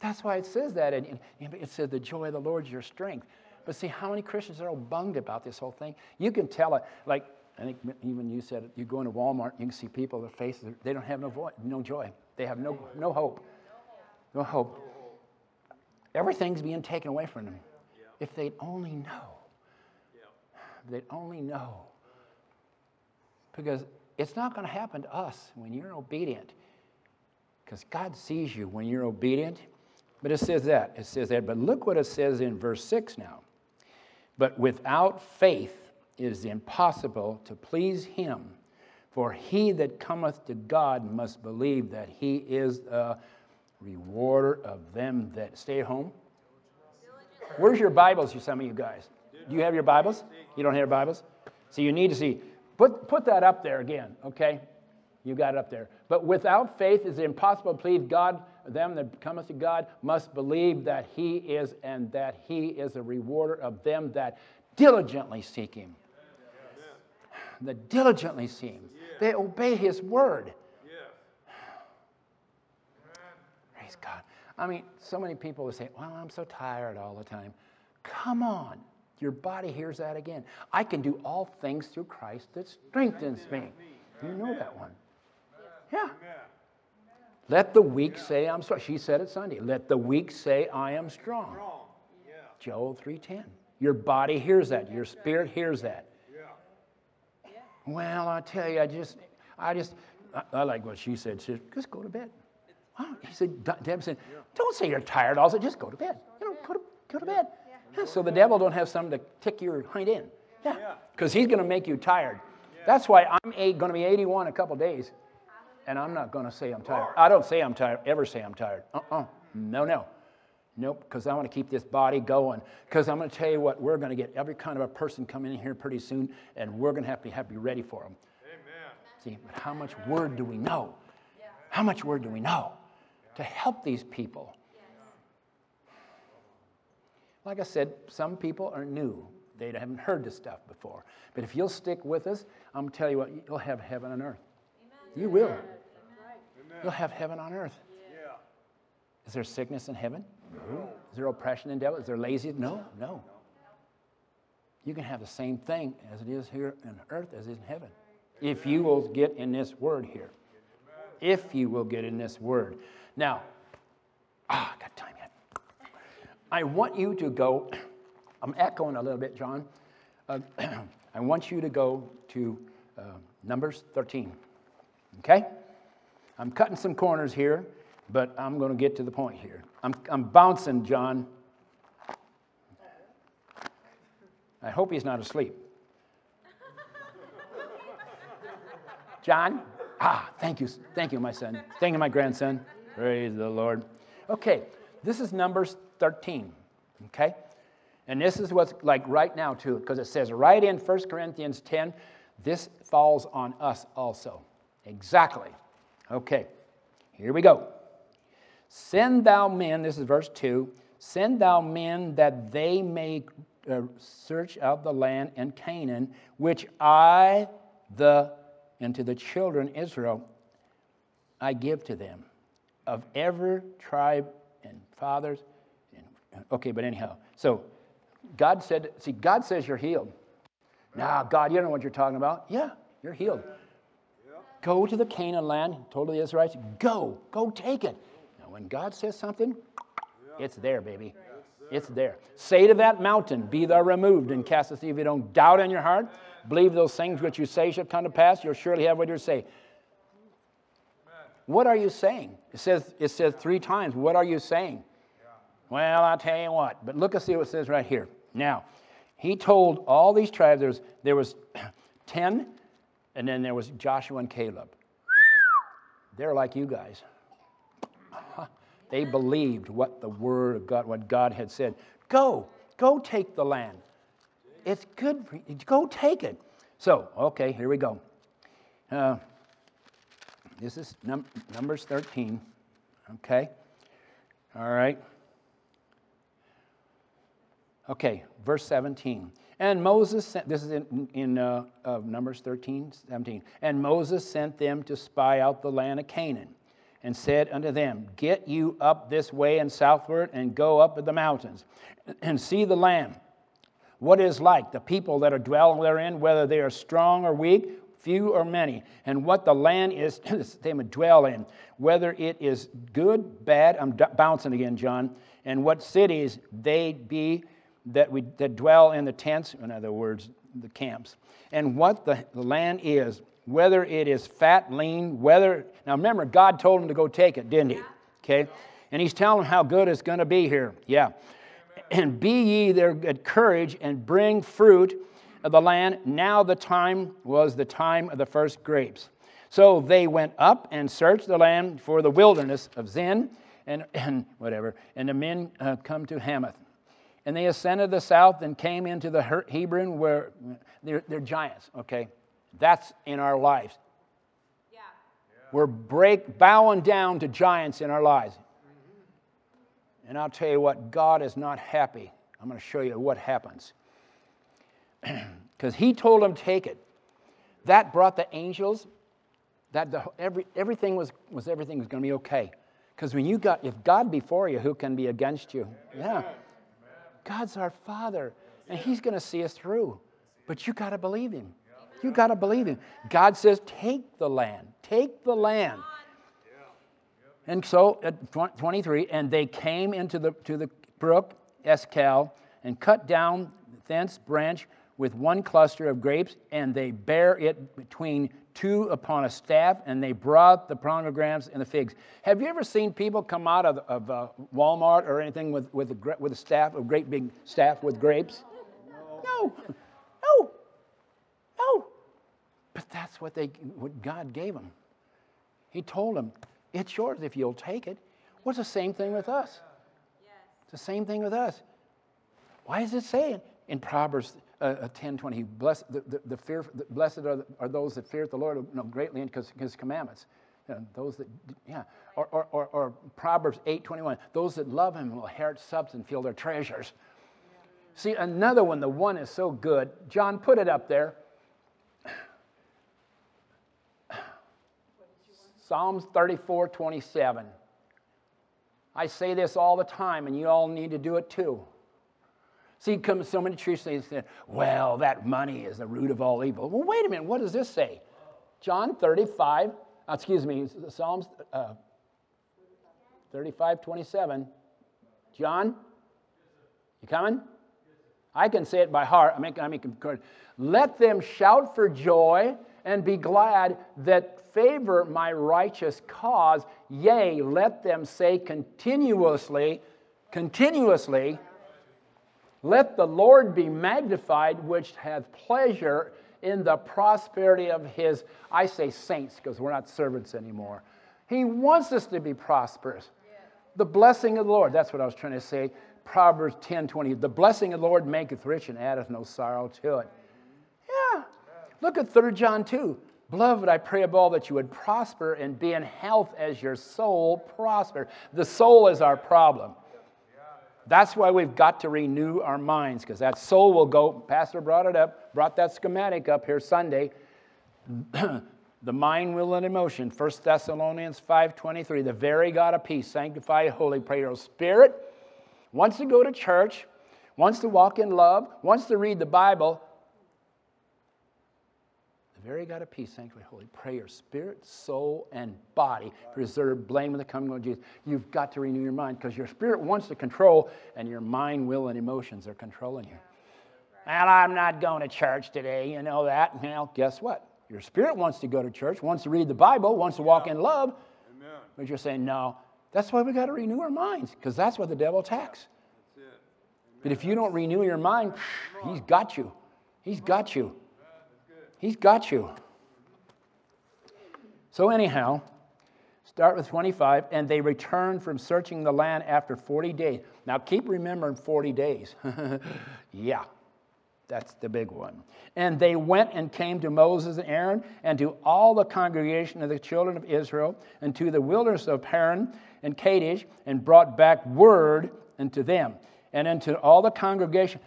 That's why it says that. And it says, the joy of the Lord is your strength. But see, how many Christians are all bunged about this whole thing? You can tell it, like, I think even you said you go into Walmart, you can see people, their faces, they don't have no, no joy. They have no, no hope. No hope. Everything's being taken away from them. If they'd only know. They'd only know. Because it's not going to happen to us when you're obedient. Because God sees you when you're obedient. But it says that. It says that. But look what it says in verse 6 now. But without faith it is impossible to please him. For he that cometh to God must believe that he is the rewarder of them that stay at home. Where's your Bibles, you some of you guys? Do you have your Bibles? You don't have your Bibles? So you need to see. Put, put that up there again, okay? You got it up there. But without faith it is impossible to please God. Them that cometh to God must believe that he is and that he is a rewarder of them that diligently seek him. That diligently seek him. They obey his word. Praise God. I mean, so many people would say, Well, I'm so tired all the time. Come on. Your body hears that again. I can do all things through Christ that strengthens me. You know that one. Yeah. Let the weak say I'm strong. She said it Sunday. Let the weak say I am strong. Joel 3:10. Your body hears that. Your spirit hears that. Well, I tell you, I just, I just, I, I like what she said. She said, just go to bed. He said, Deb said, don't say you're tired. Also, just go to bed. You know, go to, go to bed. Yeah, so the devil don't have something to tick your hind end. Yeah, because he's going to make you tired. That's why I'm going to be 81 a couple days, and I'm not going to say I'm tired. Oh. I don't say I'm tired. Ever say I'm tired? Uh-uh. No, no. Nope, because I want to keep this body going. Because I'm going to tell you what, we're going to get every kind of a person coming in here pretty soon, and we're going to have to have to be ready for them. Amen. See, but how much word do we know? How much word do we know to help these people? Like I said, some people are new. They haven't heard this stuff before. But if you'll stick with us, I'm going to tell you what, you'll have heaven on earth. Amen. You will. Amen. You'll have heaven on earth. Yeah. Is there sickness in heaven? No. Is there oppression in devil? Is there laziness? No, no. You can have the same thing as it is here on earth as is in heaven. If you will get in this word here. If you will get in this word. Now, ah, got time yet. I want you to go, I'm echoing a little bit, John. Uh, I want you to go to uh, Numbers 13. Okay? I'm cutting some corners here, but I'm going to get to the point here. I'm, I'm bouncing, John. I hope he's not asleep. John? Ah, thank you. Thank you, my son. Thank you, my grandson. Praise the Lord. Okay, this is Numbers 13. Okay? And this is what's like right now, too, because it says right in 1 Corinthians 10, this falls on us also. Exactly. Okay, here we go. Send thou men, this is verse 2 send thou men that they may uh, search out the land in Canaan, which I, the, and to the children Israel, I give to them, of every tribe and fathers. And, okay, but anyhow, so God said, see, God says you're healed. Now, God, you don't know what you're talking about. Yeah, you're healed. Go to the Canaan land, told the Israelites, go, go take it. When God says something, it's there, baby. It's there. Say to that mountain, Be thou removed, and cast it. If you don't doubt in your heart, believe those things which you say shall come to pass, you'll surely have what you say. What are you saying? It says, it says three times, What are you saying? Well, I'll tell you what. But look and see what it says right here. Now, he told all these tribes, there was, there was 10, and then there was Joshua and Caleb. They're like you guys. They believed what the word of God, what God had said. Go, go take the land. It's good for you. Go take it. So, okay, here we go. Uh, this is num- Numbers 13. Okay. All right. Okay, verse 17. And Moses sent, this is in, in uh, Numbers 13, 17. And Moses sent them to spy out the land of Canaan and said unto them, Get you up this way and southward, and go up the mountains, and see the land. What is like the people that are dwelling therein, whether they are strong or weak, few or many, and what the land is they may dwell in, whether it is good, bad. I'm d- bouncing again, John. And what cities they be that we that dwell in the tents, in other words, the camps, and what the, the land is, whether it is fat, lean, whether. Now remember, God told him to go take it, didn't he? Okay? And he's telling him how good it's going to be here. Yeah. And be ye there at courage and bring fruit of the land. Now the time was the time of the first grapes. So they went up and searched the land for the wilderness of Zin and, and whatever. And the men uh, come to Hamath. And they ascended the south and came into the Hebron where they're, they're giants, okay? That's in our lives. Yeah. We're break, bowing down to giants in our lives. And I'll tell you what, God is not happy. I'm going to show you what happens. Because he told them, take it. That brought the angels, that the, every, everything was, was everything was going to be okay. Because when you got, if God before you, who can be against you? Yeah. God's our Father, and He's going to see us through. But you got to believe Him. You got to believe him. God says, take the land. Take the land. And so at 23, and they came into the, to the brook Eshcol and cut down thence branch with one cluster of grapes, and they bare it between two upon a staff, and they brought the pomegranates and the figs. Have you ever seen people come out of, of uh, Walmart or anything with, with, a, with a staff, a great big staff with grapes? No. No. No. But that's what, they, what God gave them. He told them, it's yours if you'll take it. What's the same thing with us? It's the same thing with us. Why is it saying in Proverbs uh, 10 uh, 20, blessed, the, the, the fear, the, blessed are, are, those that fear the Lord you know, greatly in his commandments. You know, those that, yeah. Or, or, or, or, Proverbs 8 21, those that love him will inherit substance and feel their treasures. See, another one, the one is so good. John, put it up there. Psalms 34 27. I say this all the time, and you all need to do it too. See, come so many churches say, well, that money is the root of all evil. Well, wait a minute, what does this say? John 35, uh, excuse me, Psalms uh, 35, 27. John, you coming? I can say it by heart. I make, I make Let them shout for joy and be glad that favor my righteous cause. Yea, let them say continuously, continuously, let the Lord be magnified, which hath pleasure in the prosperity of his, I say saints because we're not servants anymore. He wants us to be prosperous. The blessing of the Lord, that's what I was trying to say. Proverbs 10 20. The blessing of the Lord maketh rich and addeth no sorrow to it. Look at 3 John 2. Beloved, I pray above all that you would prosper and be in health as your soul prosper. The soul is our problem. That's why we've got to renew our minds, because that soul will go. Pastor brought it up, brought that schematic up here Sunday. the mind, will, and emotion. 1 Thessalonians 5.23, the very God of peace, sanctify, holy, pray your spirit, wants to go to church, wants to walk in love, wants to read the Bible, the very God of peace, sanctify, holy, pray your spirit, soul, and body. Preserve, blame, and the coming of Jesus. You've got to renew your mind because your spirit wants to control, and your mind, will, and emotions are controlling you. Well, I'm not going to church today, you know that. Well, guess what? Your spirit wants to go to church, wants to read the Bible, wants to walk in love. Amen. But you're saying, no. That's why we got to renew our minds, because that's what the devil attacks. But if you don't renew your mind, he's got you. He's got you. He's got you. So, anyhow, start with 25. And they returned from searching the land after 40 days. Now, keep remembering 40 days. yeah, that's the big one. And they went and came to Moses and Aaron and to all the congregation of the children of Israel and to the wilderness of Paran and Kadesh and brought back word unto them and unto all the congregation.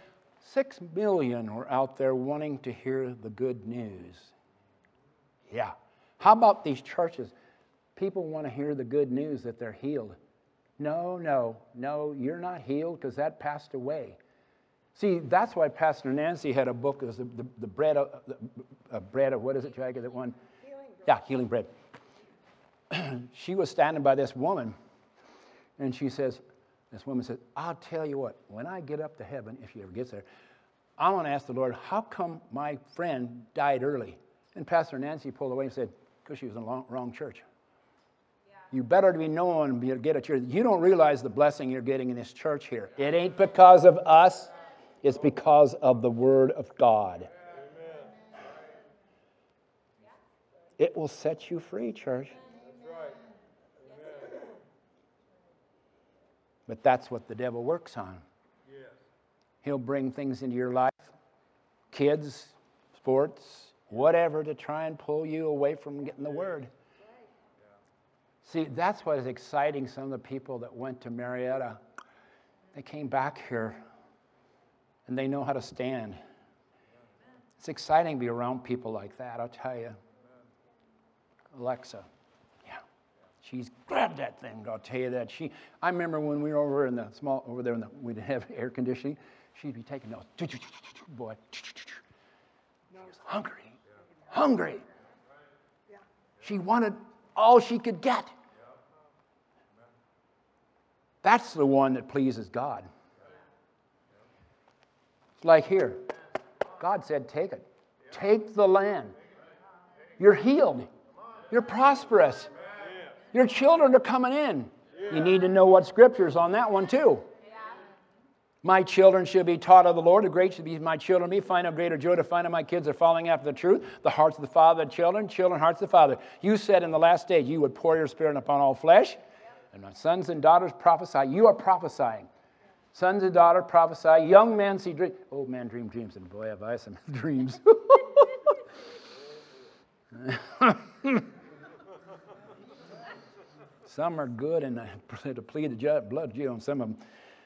Six million were out there wanting to hear the good news. Yeah. How about these churches? People want to hear the good news that they're healed. No, no, no, you're not healed because that passed away. See, that's why Pastor Nancy had a book, it was the, the, the bread, of, the, uh, bread of, what is it, Jackie, that one? Healing yeah, healing bread. she was standing by this woman, and she says, this woman said, I'll tell you what, when I get up to heaven, if she ever gets there, I want to ask the Lord, how come my friend died early? And Pastor Nancy pulled away and said, because she was in the wrong church. Yeah. You better be known to get a church. You don't realize the blessing you're getting in this church here. It ain't because of us, it's because of the Word of God. It will set you free, church. But that's what the devil works on. Yes. He'll bring things into your life kids, sports, whatever to try and pull you away from getting the word. See, that's what is exciting some of the people that went to Marietta. They came back here and they know how to stand. It's exciting to be around people like that, I'll tell you. Alexa. She's grabbed that thing. I'll tell you that. She, I remember when we were over in the small, over there, in the, we didn't have air conditioning. She'd be taking those. Boy, she was hungry, hungry. She wanted all she could get. That's the one that pleases God. It's like here. God said, Take it. Take the land. You're healed. You're prosperous. Your children are coming in. You need to know what scriptures on that one too. My children should be taught of the Lord. The great should be my children me. Find out greater joy to find out my kids are following after the truth. The hearts of the Father, the children, children, hearts of the Father. You said in the last days you would pour your spirit upon all flesh. And my sons and daughters prophesy. You are prophesying. Sons and daughters prophesy. Young men see dreams. Old man dream dreams. And boy, have I some dreams. some are good, and to plead the blood of Jesus on some of them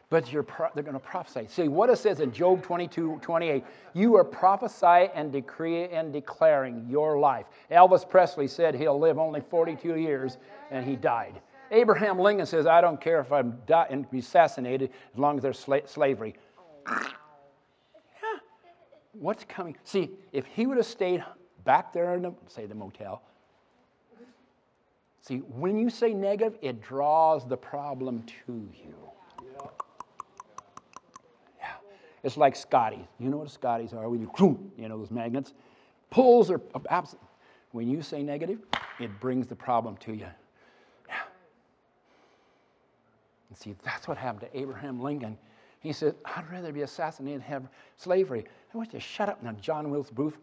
but you're pro- they're going to prophesy. See what it says in Job 22 28. You are prophesying and decreeing and declaring your life. Elvis Presley said he'll live only 42 years, and he died. Abraham Lincoln says, I don't care if I'm and be assassinated as long as there's sla- slavery. What's coming? See, if he would have stayed back there in the, say, the motel, see, when you say negative, it draws the problem to you. Yeah. It's like Scotty. You know what Scotties are? When you, you know, those magnets. Pulls are absent. When you say negative, it brings the problem to you. Yeah. And see, that's what happened to Abraham Lincoln. He said, I'd rather be assassinated than have slavery. I want you to shut up. Now, John Wilkes Booth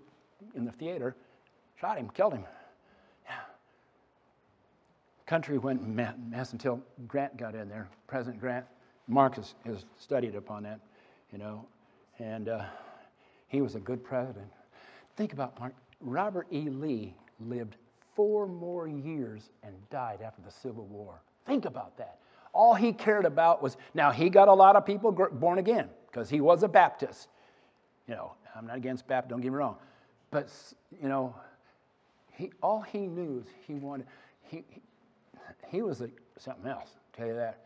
in the theater shot him, killed him. Country went mess until Grant got in there, President Grant. Marcus has studied upon that, you know. And uh, he was a good president. Think about Mark. Robert E. Lee lived four more years and died after the Civil War. Think about that. All he cared about was now he got a lot of people born again because he was a Baptist. You know, I'm not against Baptist, don't get me wrong. But, you know, he, all he knew is he wanted, he, he, was a, something else, I'll tell you that.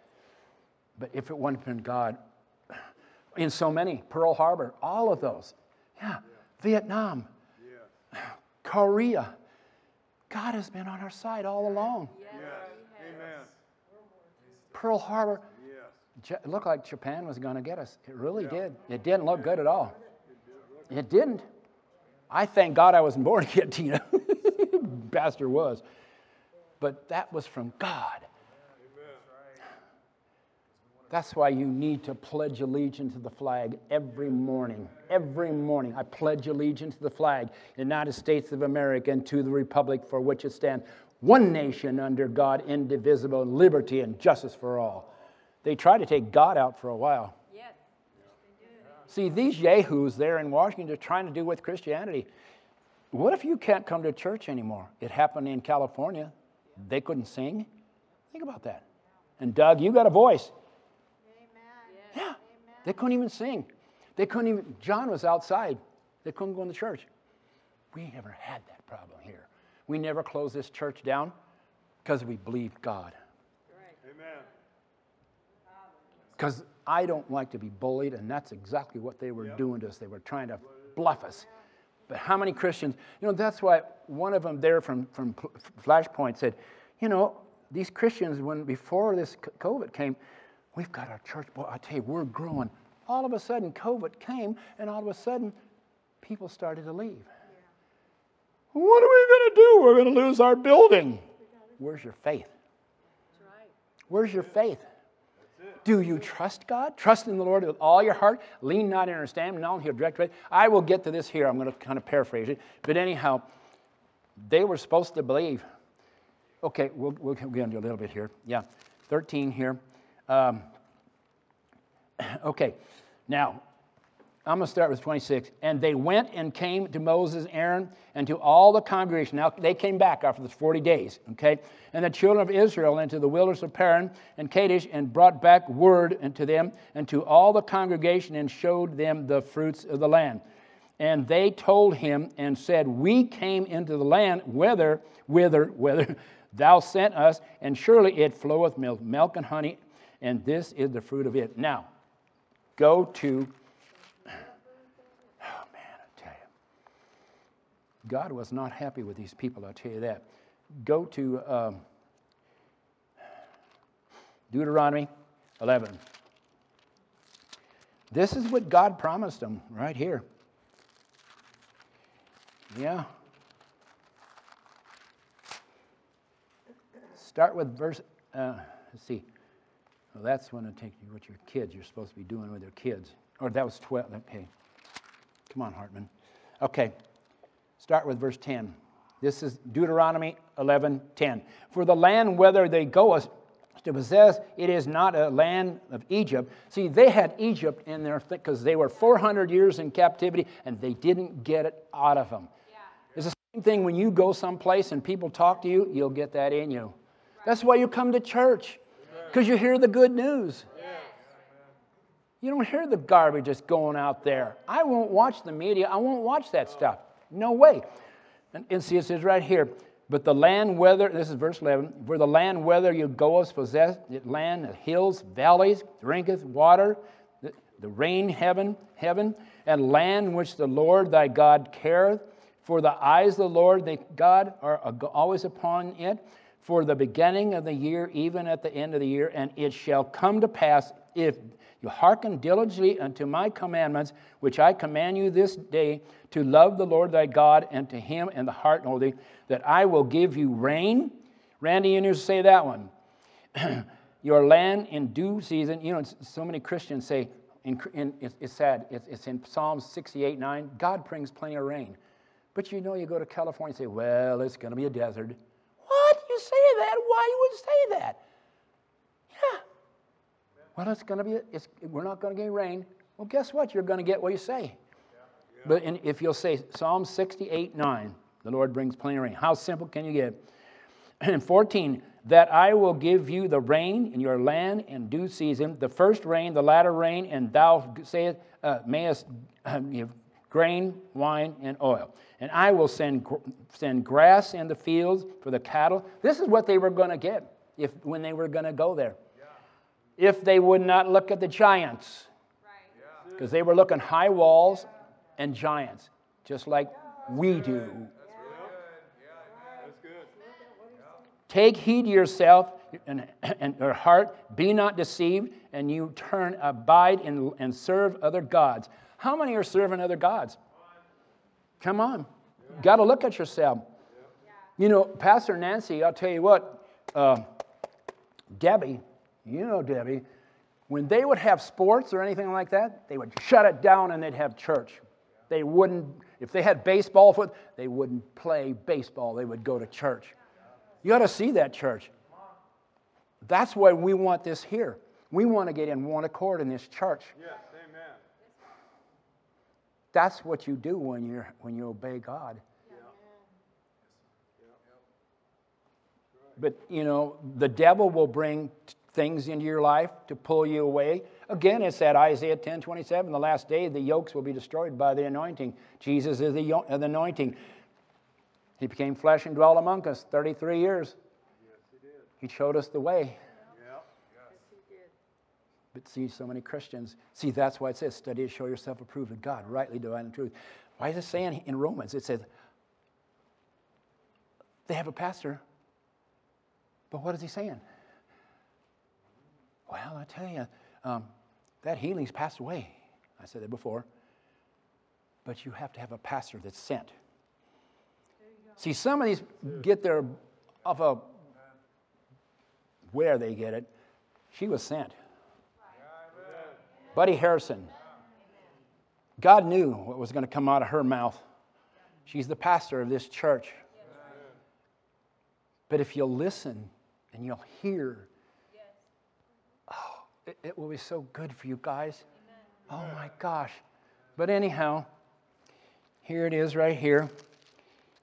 But if it wasn't have been God, in so many, Pearl Harbor, all of those. Yeah, yeah. Vietnam, yeah. Korea. God has been on our side all along. Yes. Amen. Pearl Harbor. Yes. It looked like Japan was going to get us. It really yeah. did. It didn't look good at all. It didn't. I thank God I wasn't born yet, Tina. Pastor was. But that was from God. That's why you need to pledge allegiance to the flag every morning. Every morning, I pledge allegiance to the flag, United States of America, and to the republic for which it stands, one nation under God, indivisible, liberty and justice for all. They tried to take God out for a while. Yes. See, these yahoos there in Washington are trying to do with Christianity. What if you can't come to church anymore? It happened in California. They couldn't sing. Think about that. And Doug, you got a voice. Yeah. They couldn't even sing. They couldn't even, John was outside. They couldn't go in the church. We never had that problem here. We never closed this church down because we believed God. Right. Amen. Because I don't like to be bullied, and that's exactly what they were yep. doing to us. They were trying to bluff us. But how many Christians, you know, that's why one of them there from, from Flashpoint said, you know, these Christians, when before this COVID came, We've got our church, boy, I tell you, we're growing. All of a sudden, COVID came, and all of a sudden, people started to leave. Yeah. What are we going to do? We're going to lose our building. Where's your faith? Where's your faith? Do you trust God? Trust in the Lord with all your heart. Lean not in understanding. No, He'll direct you. I will get to this here. I'm going to kind of paraphrase it. But anyhow, they were supposed to believe. Okay, we'll, we'll get into a little bit here. Yeah, 13 here. Um, okay, now I'm going to start with 26. And they went and came to Moses, Aaron, and to all the congregation. Now they came back after the 40 days, okay? And the children of Israel into the wilderness of Paran and Kadesh and brought back word unto them and to all the congregation and showed them the fruits of the land. And they told him and said, We came into the land whither, whither, whither thou sent us, and surely it floweth milk, milk and honey and this is the fruit of it. Now, go to, oh man, I tell you, God was not happy with these people, I'll tell you that. Go to um, Deuteronomy 11. This is what God promised them right here. Yeah. Start with verse, uh, let's see. Well, that's when I take you what your kids, you're supposed to be doing with your kids. Or that was 12. Okay. Come on, Hartman. Okay. Start with verse 10. This is Deuteronomy 11 10. For the land whither they go to possess, it is not a land of Egypt. See, they had Egypt in there because they were 400 years in captivity and they didn't get it out of them. Yeah. It's the same thing when you go someplace and people talk to you, you'll get that in you. That's why you come to church, because you hear the good news. You don't hear the garbage that's going out there. I won't watch the media. I won't watch that stuff. No way. And, and see, it says right here, but the land whether, this is verse 11, where the land whether you goest possess, it land, hills, valleys, drinketh water, the, the rain heaven, heaven, and land which the Lord thy God careth. For the eyes of the Lord thy God are always upon it, for the beginning of the year, even at the end of the year, and it shall come to pass if you hearken diligently unto my commandments, which I command you this day, to love the Lord thy God and to him in the heart and only, that I will give you rain. Randy, you need to say that one. Your land in due season. You know, so many Christians say, in, in, it's, it's, sad, it's, it's in Psalms 68 9, God brings plenty of rain. But you know, you go to California and say, well, it's going to be a desert. What? You say that? Why you would say that? Yeah. Well, it's going to be, it's, we're not going to get rain. Well, guess what? You're going to get what you say. But in, if you'll say Psalm 68 9, the Lord brings plenty of rain. How simple can you get? And 14, that I will give you the rain in your land in due season, the first rain, the latter rain, and thou sayest, uh, mayest uh, give grain, wine, and oil. And I will send, send grass in the fields for the cattle. This is what they were going to get if, when they were going to go there. Yeah. If they would not look at the giants, because they were looking high walls and giants, just like we do. Take heed yourself and, and your heart, be not deceived, and you turn, abide, and, and serve other gods. How many are serving other gods? Come on. Got to look at yourself. You know, Pastor Nancy, I'll tell you what, uh, Debbie, you know Debbie, when they would have sports or anything like that, they would shut it down and they'd have church. They wouldn't, if they had baseball foot, they wouldn't play baseball. They would go to church. You got to see that church. That's why we want this here. We want to get in one accord in this church. Yes, amen. That's what you do when, you're, when you obey God. Yeah. But, you know, the devil will bring things into your life to pull you away. Again, it's that Isaiah 10 27, the last day, the yokes will be destroyed by the anointing. Jesus is the, the anointing. He became flesh and dwelt among us 33 years. Yes, he. He showed us the way. Yeah. Yes. But see, so many Christians, see, that's why it says, study to show yourself approved of God, rightly dividing the truth. Why is it saying in Romans? It says, they have a pastor, but what is he saying? Well, I tell you, um, that healing's passed away. I said that before. But you have to have a pastor that's sent. See, some of these get their of a where they get it. She was sent. Buddy Harrison. God knew what was going to come out of her mouth. She's the pastor of this church. But if you'll listen and you'll hear it, it will be so good for you guys. Amen. Oh my gosh. But anyhow, here it is right here.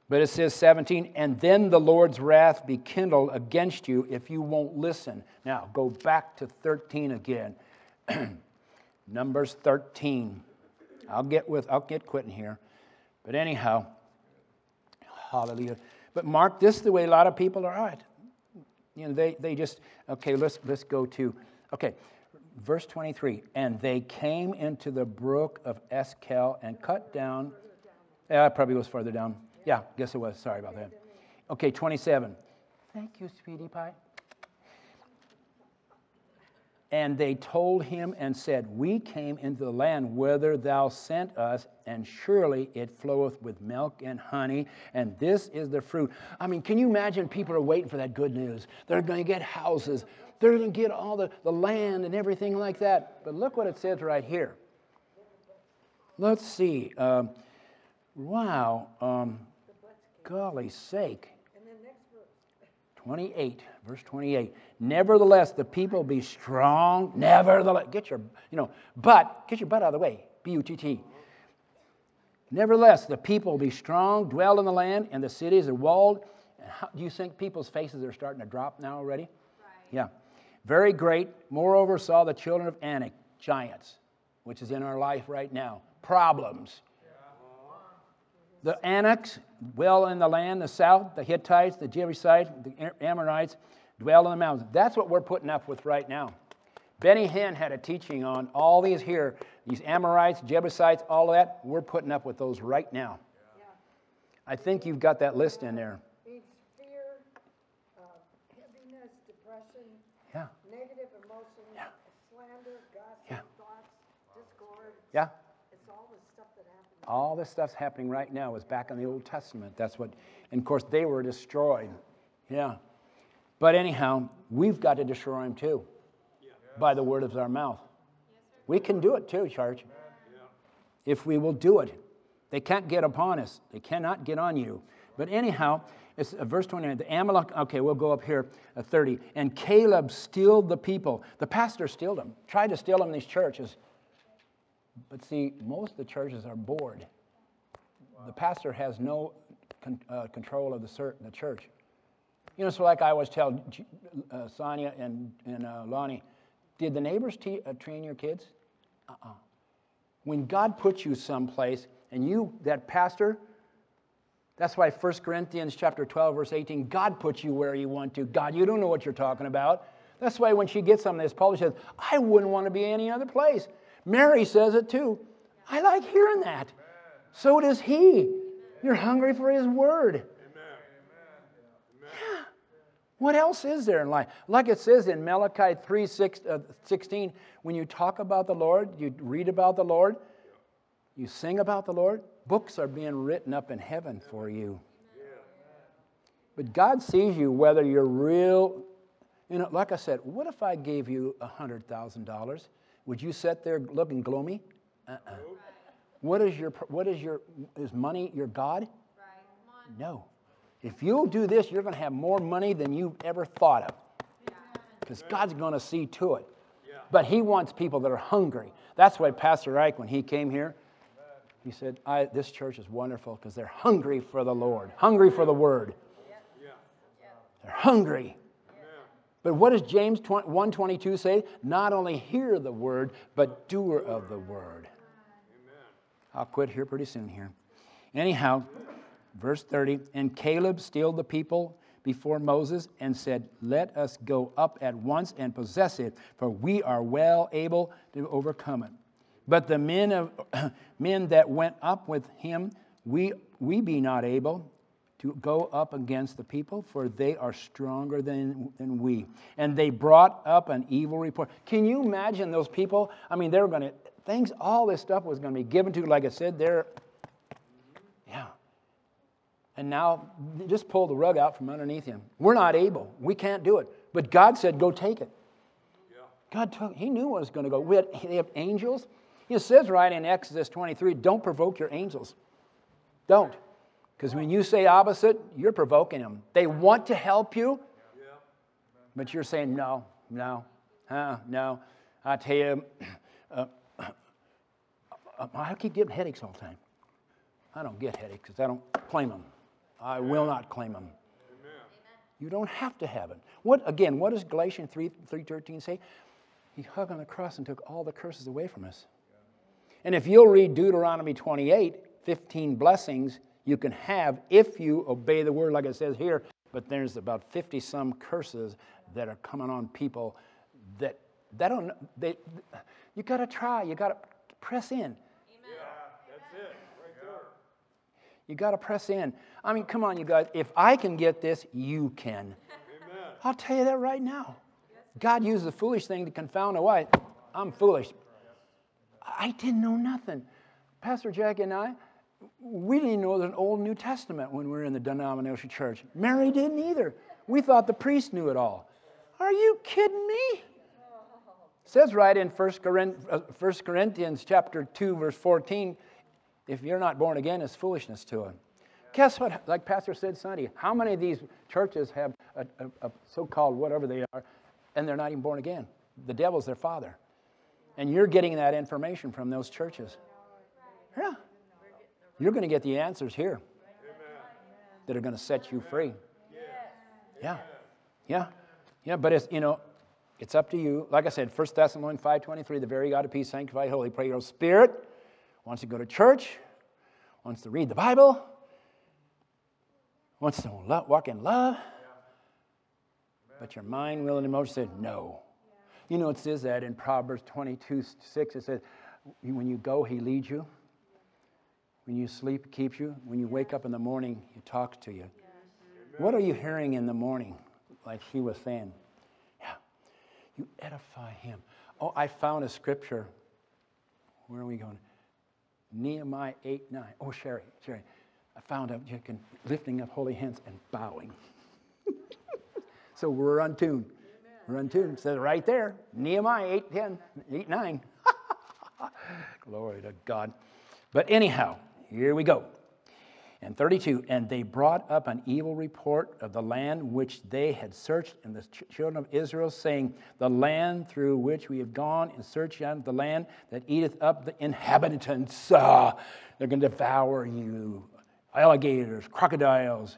But it says 17, and then the Lord's wrath be kindled against you if you won't listen. Now, go back to 13 again. Numbers 13. I'll get with I'll get quitting here. But anyhow, hallelujah. But Mark, this is the way a lot of people are at. You know, they, they just, okay, let's let's go to okay verse 23 and they came into the brook of Eshcol and cut down. Yeah, it probably was further down. Yeah, guess it was. Sorry about that. Okay, 27. Thank you, sweetie pie. And they told him and said, We came into the land whither thou sent us, and surely it floweth with milk and honey, and this is the fruit. I mean, can you imagine people are waiting for that good news? They're going to get houses, they're going to get all the, the land and everything like that. But look what it says right here. Let's see. Um, wow. Um, golly sake. 28, verse 28. Nevertheless, the people be strong. Nevertheless, get your, you know, but, get your butt out of the way. B U T T. Nevertheless, the people be strong, dwell in the land, and the cities are walled. How, do you think people's faces are starting to drop now already? Right. Yeah. Very great. Moreover, saw the children of Anak, giants, which is in our life right now. Problems. The Anaks dwell in the land, the south, the Hittites, the Jebusites, the Amorites dwell in the mountains. That's what we're putting up with right now. Benny Hinn had a teaching on all these here, these Amorites, Jebusites, all that. We're putting up with those right now. Yeah. I think you've got that list in there. fear, uh, heaviness, depression, yeah. negative emotions, yeah. slander, gossip, yeah. thoughts, discord. Yeah. it's All this stuff's happening right now is back in the Old Testament. That's what, and of course, they were destroyed. Yeah. But anyhow, we've got to destroy them too by the word of our mouth. We can do it too, church. If we will do it. They can't get upon us, they cannot get on you. But anyhow, it's uh, verse 29. The Amalek, okay, we'll go up here, uh, 30. And Caleb stilled the people. The pastor stilled them, tried to steal them in these churches. But see, most of the churches are bored. The pastor has no con- uh, control of the, the church. You know, so like I always tell uh, Sonia and, and uh, Lonnie, did the neighbors uh, train your kids? Uh-uh. When God puts you someplace and you, that pastor, that's why 1 Corinthians chapter 12, verse 18, God puts you where you want to. God, you don't know what you're talking about. That's why when she gets on this, Paul says, I wouldn't want to be any other place. Mary says it too. I like hearing that. So does he. You're hungry for his word. What else is there in life? Like it says in Malachi 3 6, uh, 16, when you talk about the Lord, you read about the Lord, you sing about the Lord, books are being written up in heaven for you. But God sees you whether you're real. You know, like I said, what if I gave you $100,000? Would you sit there looking gloomy? Uh-uh. What is your, what is your, is money your God? No. If you'll do this, you're going to have more money than you've ever thought of. Because God's going to see to it. But He wants people that are hungry. That's why Pastor Ike, when he came here, he said, This church is wonderful because they're hungry for the Lord, hungry for the Word. They're hungry. But what does James 1:22 say? Not only hear the word, but doer of the word. I'll quit here pretty soon here. Anyhow, verse 30, and Caleb stilled the people before Moses and said, "Let us go up at once and possess it, for we are well able to overcome it." But the men of men that went up with him, we we be not able, to go up against the people, for they are stronger than, than we. And they brought up an evil report. Can you imagine those people? I mean, they were going to, things, all this stuff was going to be given to, like I said, they're. And now, just pull the rug out from underneath him. We're not able. We can't do it. But God said, go take it. Yeah. God took, he knew what was going to go. We had, they have angels. It says right in Exodus 23, don't provoke your angels. Don't. Because when you say opposite, you're provoking them. They want to help you, but you're saying, no, no, uh, no. I tell you, uh, uh, I keep getting headaches all the time. I don't get headaches because I don't claim them. I will not claim them. You don't have to have it. What again? What does Galatians 3 3:13 say? He hung on the cross and took all the curses away from us. And if you'll read Deuteronomy 28, 15 blessings, you can have if you obey the word, like it says here. But there's about 50 some curses that are coming on people that they don't they you got to try you got to press in Amen. yeah that's it right there you got to press in i mean come on you guys if i can get this you can Amen. i'll tell you that right now God uses the foolish thing to confound a wise. I'm foolish. I didn't know nothing. Pastor Jack and I, we didn't know there's an Old New Testament when we were in the denomination church. Mary didn't either. We thought the priest knew it all. Are you kidding me? It says right in 1 uh, Corinthians chapter 2, verse 14, if you're not born again, it's foolishness to him. Guess what? Like Pastor said Sunday, how many of these churches have a, a, a so called whatever they are, and they're not even born again? The devil's their father. And you're getting that information from those churches. Yeah. You're going to get the answers here that are going to set you free. Yeah. Yeah. Yeah, but it's, you know, it's up to you. Like I said, 1 Thessalonians 5.23, the very God of peace, sanctified, holy, pray your spirit wants to go to church, wants to read the Bible, wants to walk in love, but your mind, will, and emotion said no. You know, it says that in Proverbs 22 6. It says, when you go, he leads you. When you sleep, he keeps you. When you wake up in the morning, he talks to you. What are you hearing in the morning? Like she was saying. Yeah. You edify him. Oh, I found a scripture. Where are we going? Nehemiah 8 9. Oh, Sherry, Sherry. I found out you can lifting up holy hands and bowing. so we're on tune. We're on tune. It says right there, Nehemiah 8 10, 8 9. Glory to God. But anyhow, here we go. And 32, and they brought up an evil report of the land which they had searched in the children of Israel, saying, The land through which we have gone in search of the land that eateth up the inhabitants. Uh, they're going to devour you. Alligators, crocodiles.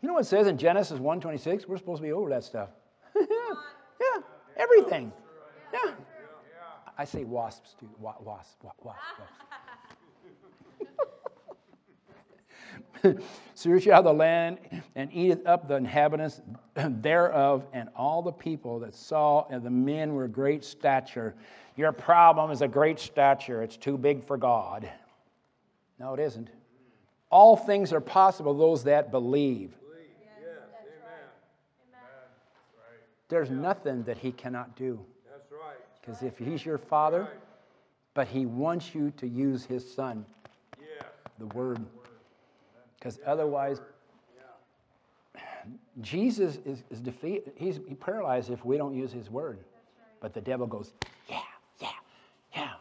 You know what it says in Genesis 1.26? We're supposed to be over that stuff. yeah, everything. Yeah. I say wasps, too. Wasp, wasp, wasp. Search out the land and eateth up the inhabitants thereof, and all the people that saw and the men were great stature. Your problem is a great stature. It's too big for God. No, it isn't. All things are possible those that believe. There's nothing that he cannot do. That's right. Because if he's your father, but he wants you to use his son, the word. Because otherwise, Jesus is, is defeated. He's he paralyzed if we don't use his word. But the devil goes, yeah, yeah, yeah.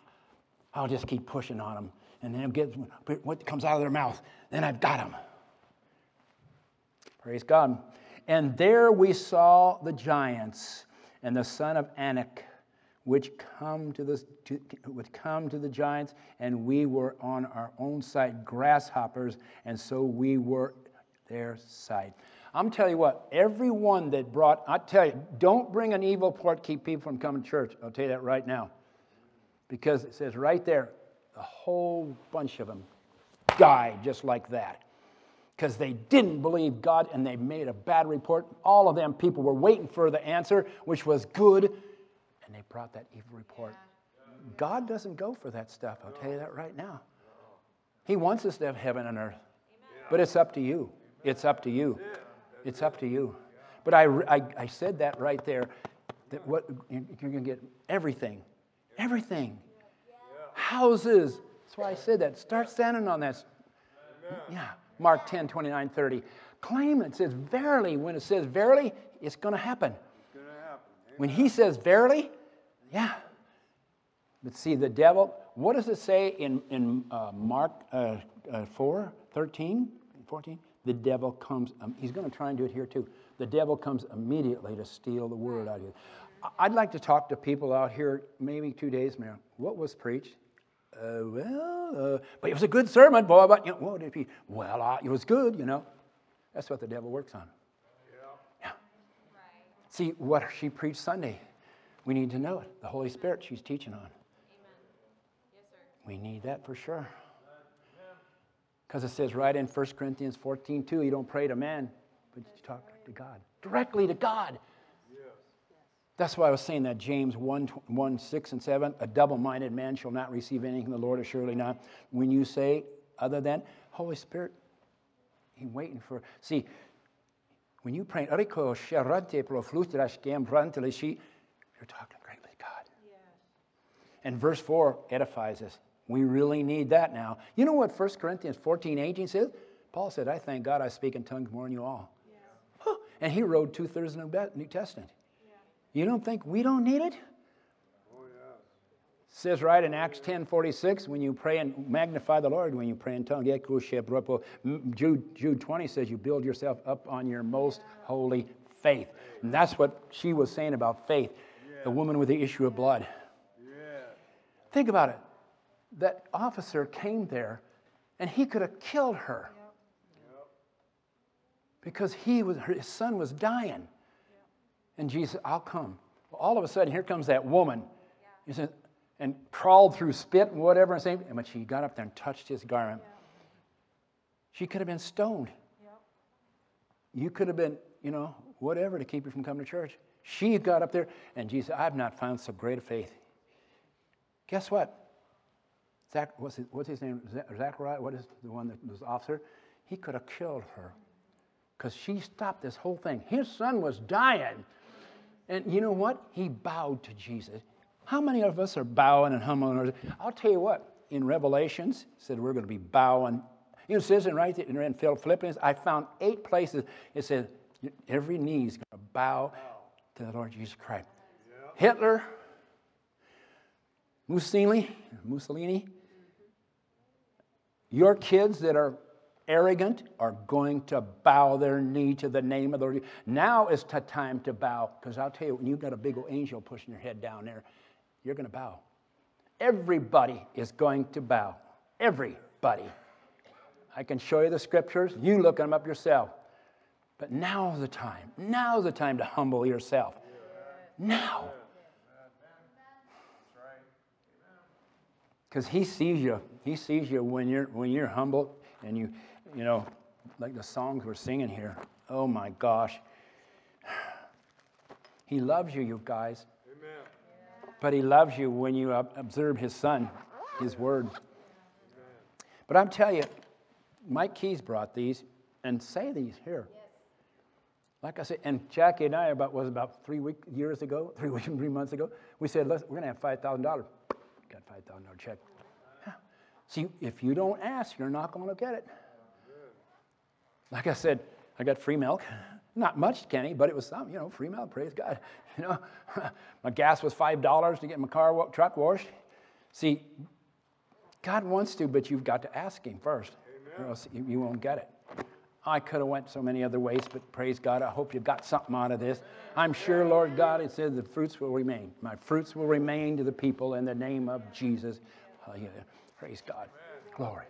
I'll just keep pushing on them. And then get what comes out of their mouth. Then I've got them. Praise God. And there we saw the giants and the son of Anak, which come to the, to, would come to the giants, and we were on our own side grasshoppers, and so we were their side. I'm telling you what, everyone that brought, I tell you, don't bring an evil port, keep people from coming to church. I'll tell you that right now. Because it says right there, a whole bunch of them died just like that. Because they didn't believe God and they made a bad report. All of them people were waiting for the answer, which was good, and they brought that evil report. God doesn't go for that stuff, I'll tell you that right now. He wants us to have heaven and earth. But it's up to you. It's up to you. It's up to you. But I, I, I said that right there that what you're going to get everything. Everything. Houses. That's why I said that. Start standing on that. Yeah. Mark 10, 29, 30. Claim it. it says verily. When it says verily, it's going to happen. When he says verily, yeah. But see, the devil, what does it say in, in uh, Mark uh, uh, 4, 13, 14? The devil comes, um, he's going to try and do it here too. The devil comes immediately to steal the word out of you. I'd like to talk to people out here maybe two days, man. What was preached? Uh, well, uh, but it was a good sermon, boy. But you know, what if he? Well, uh, it was good, you know. That's what the devil works on. Yeah. See, what she preached Sunday, we need to know it. The Holy Spirit she's teaching on. Amen. Yes, sir. We need that for sure. Because it says right in 1 Corinthians 14, 2, you don't pray to man, but you talk to God. Directly to God. Yes. That's why I was saying that James 1, 1 6 and 7, a double minded man shall not receive anything from the Lord, is surely not. When you say other than, Holy Spirit, He's waiting for. See, when you pray, You're talking greatly, God. And verse 4 edifies us. We really need that now. You know what 1 Corinthians 14, 18 says? Paul said, I thank God I speak in tongues more than you all. Huh. And he wrote two thirds of the New Testament. You don't think we don't need it? Oh, says right in Acts 10 46, when you pray and magnify the Lord, when you pray in tongues. Jude, Jude 20 says you build yourself up on your most holy faith. And that's what she was saying about faith, the woman with the issue of blood. Think about it. That officer came there and he could have killed her because he was, his son was dying. And Jesus I'll come. Well, all of a sudden, here comes that woman. He said, and crawled through spit and whatever and saying, but she got up there and touched his garment. She could have been stoned. You could have been, you know, whatever to keep you from coming to church. She got up there and Jesus I've not found so great a faith. Guess what? Zach, what's his, what's his name? Zachariah, what is the one that was officer? He could have killed her because she stopped this whole thing. His son was dying. And you know what? He bowed to Jesus. How many of us are bowing and humbling? I'll tell you what, in Revelations, said we're going to be bowing. You know, it says in right in Philippians, I found eight places. It says every knee is going to bow to the Lord Jesus Christ. Hitler, Mussolini, Mussolini, your kids that are arrogant are going to bow their knee to the name of the Lord. Now is the time to bow, because I'll tell you, when you've got a big old angel pushing your head down there, you're going to bow. Everybody is going to bow. Everybody. I can show you the scriptures. You look them up yourself. But now's the time. Now's the time to humble yourself. Now. Because he sees you. He sees you when you're when you're humble and you, you know, like the songs we're singing here. Oh my gosh. He loves you, you guys. Amen. But he loves you when you observe his son, his word. But I'm telling you, Mike Keys brought these and say these here. Like I said, and Jackie and I about was about three week, years ago, three weeks, three months ago, we said, we're going to have five thousand dollars. Got five thousand dollar check. See, if you don't ask, you're not going to get it. Like I said, I got free milk. Not much, Kenny, but it was some, you know, free milk, praise God. You know, my gas was $5 to get my car, truck washed. See, God wants to, but you've got to ask Him first, Amen. or else you won't get it. I could have went so many other ways, but praise God, I hope you got something out of this. I'm sure, Lord God, it says the fruits will remain. My fruits will remain to the people in the name of Jesus. Praise God. Glory.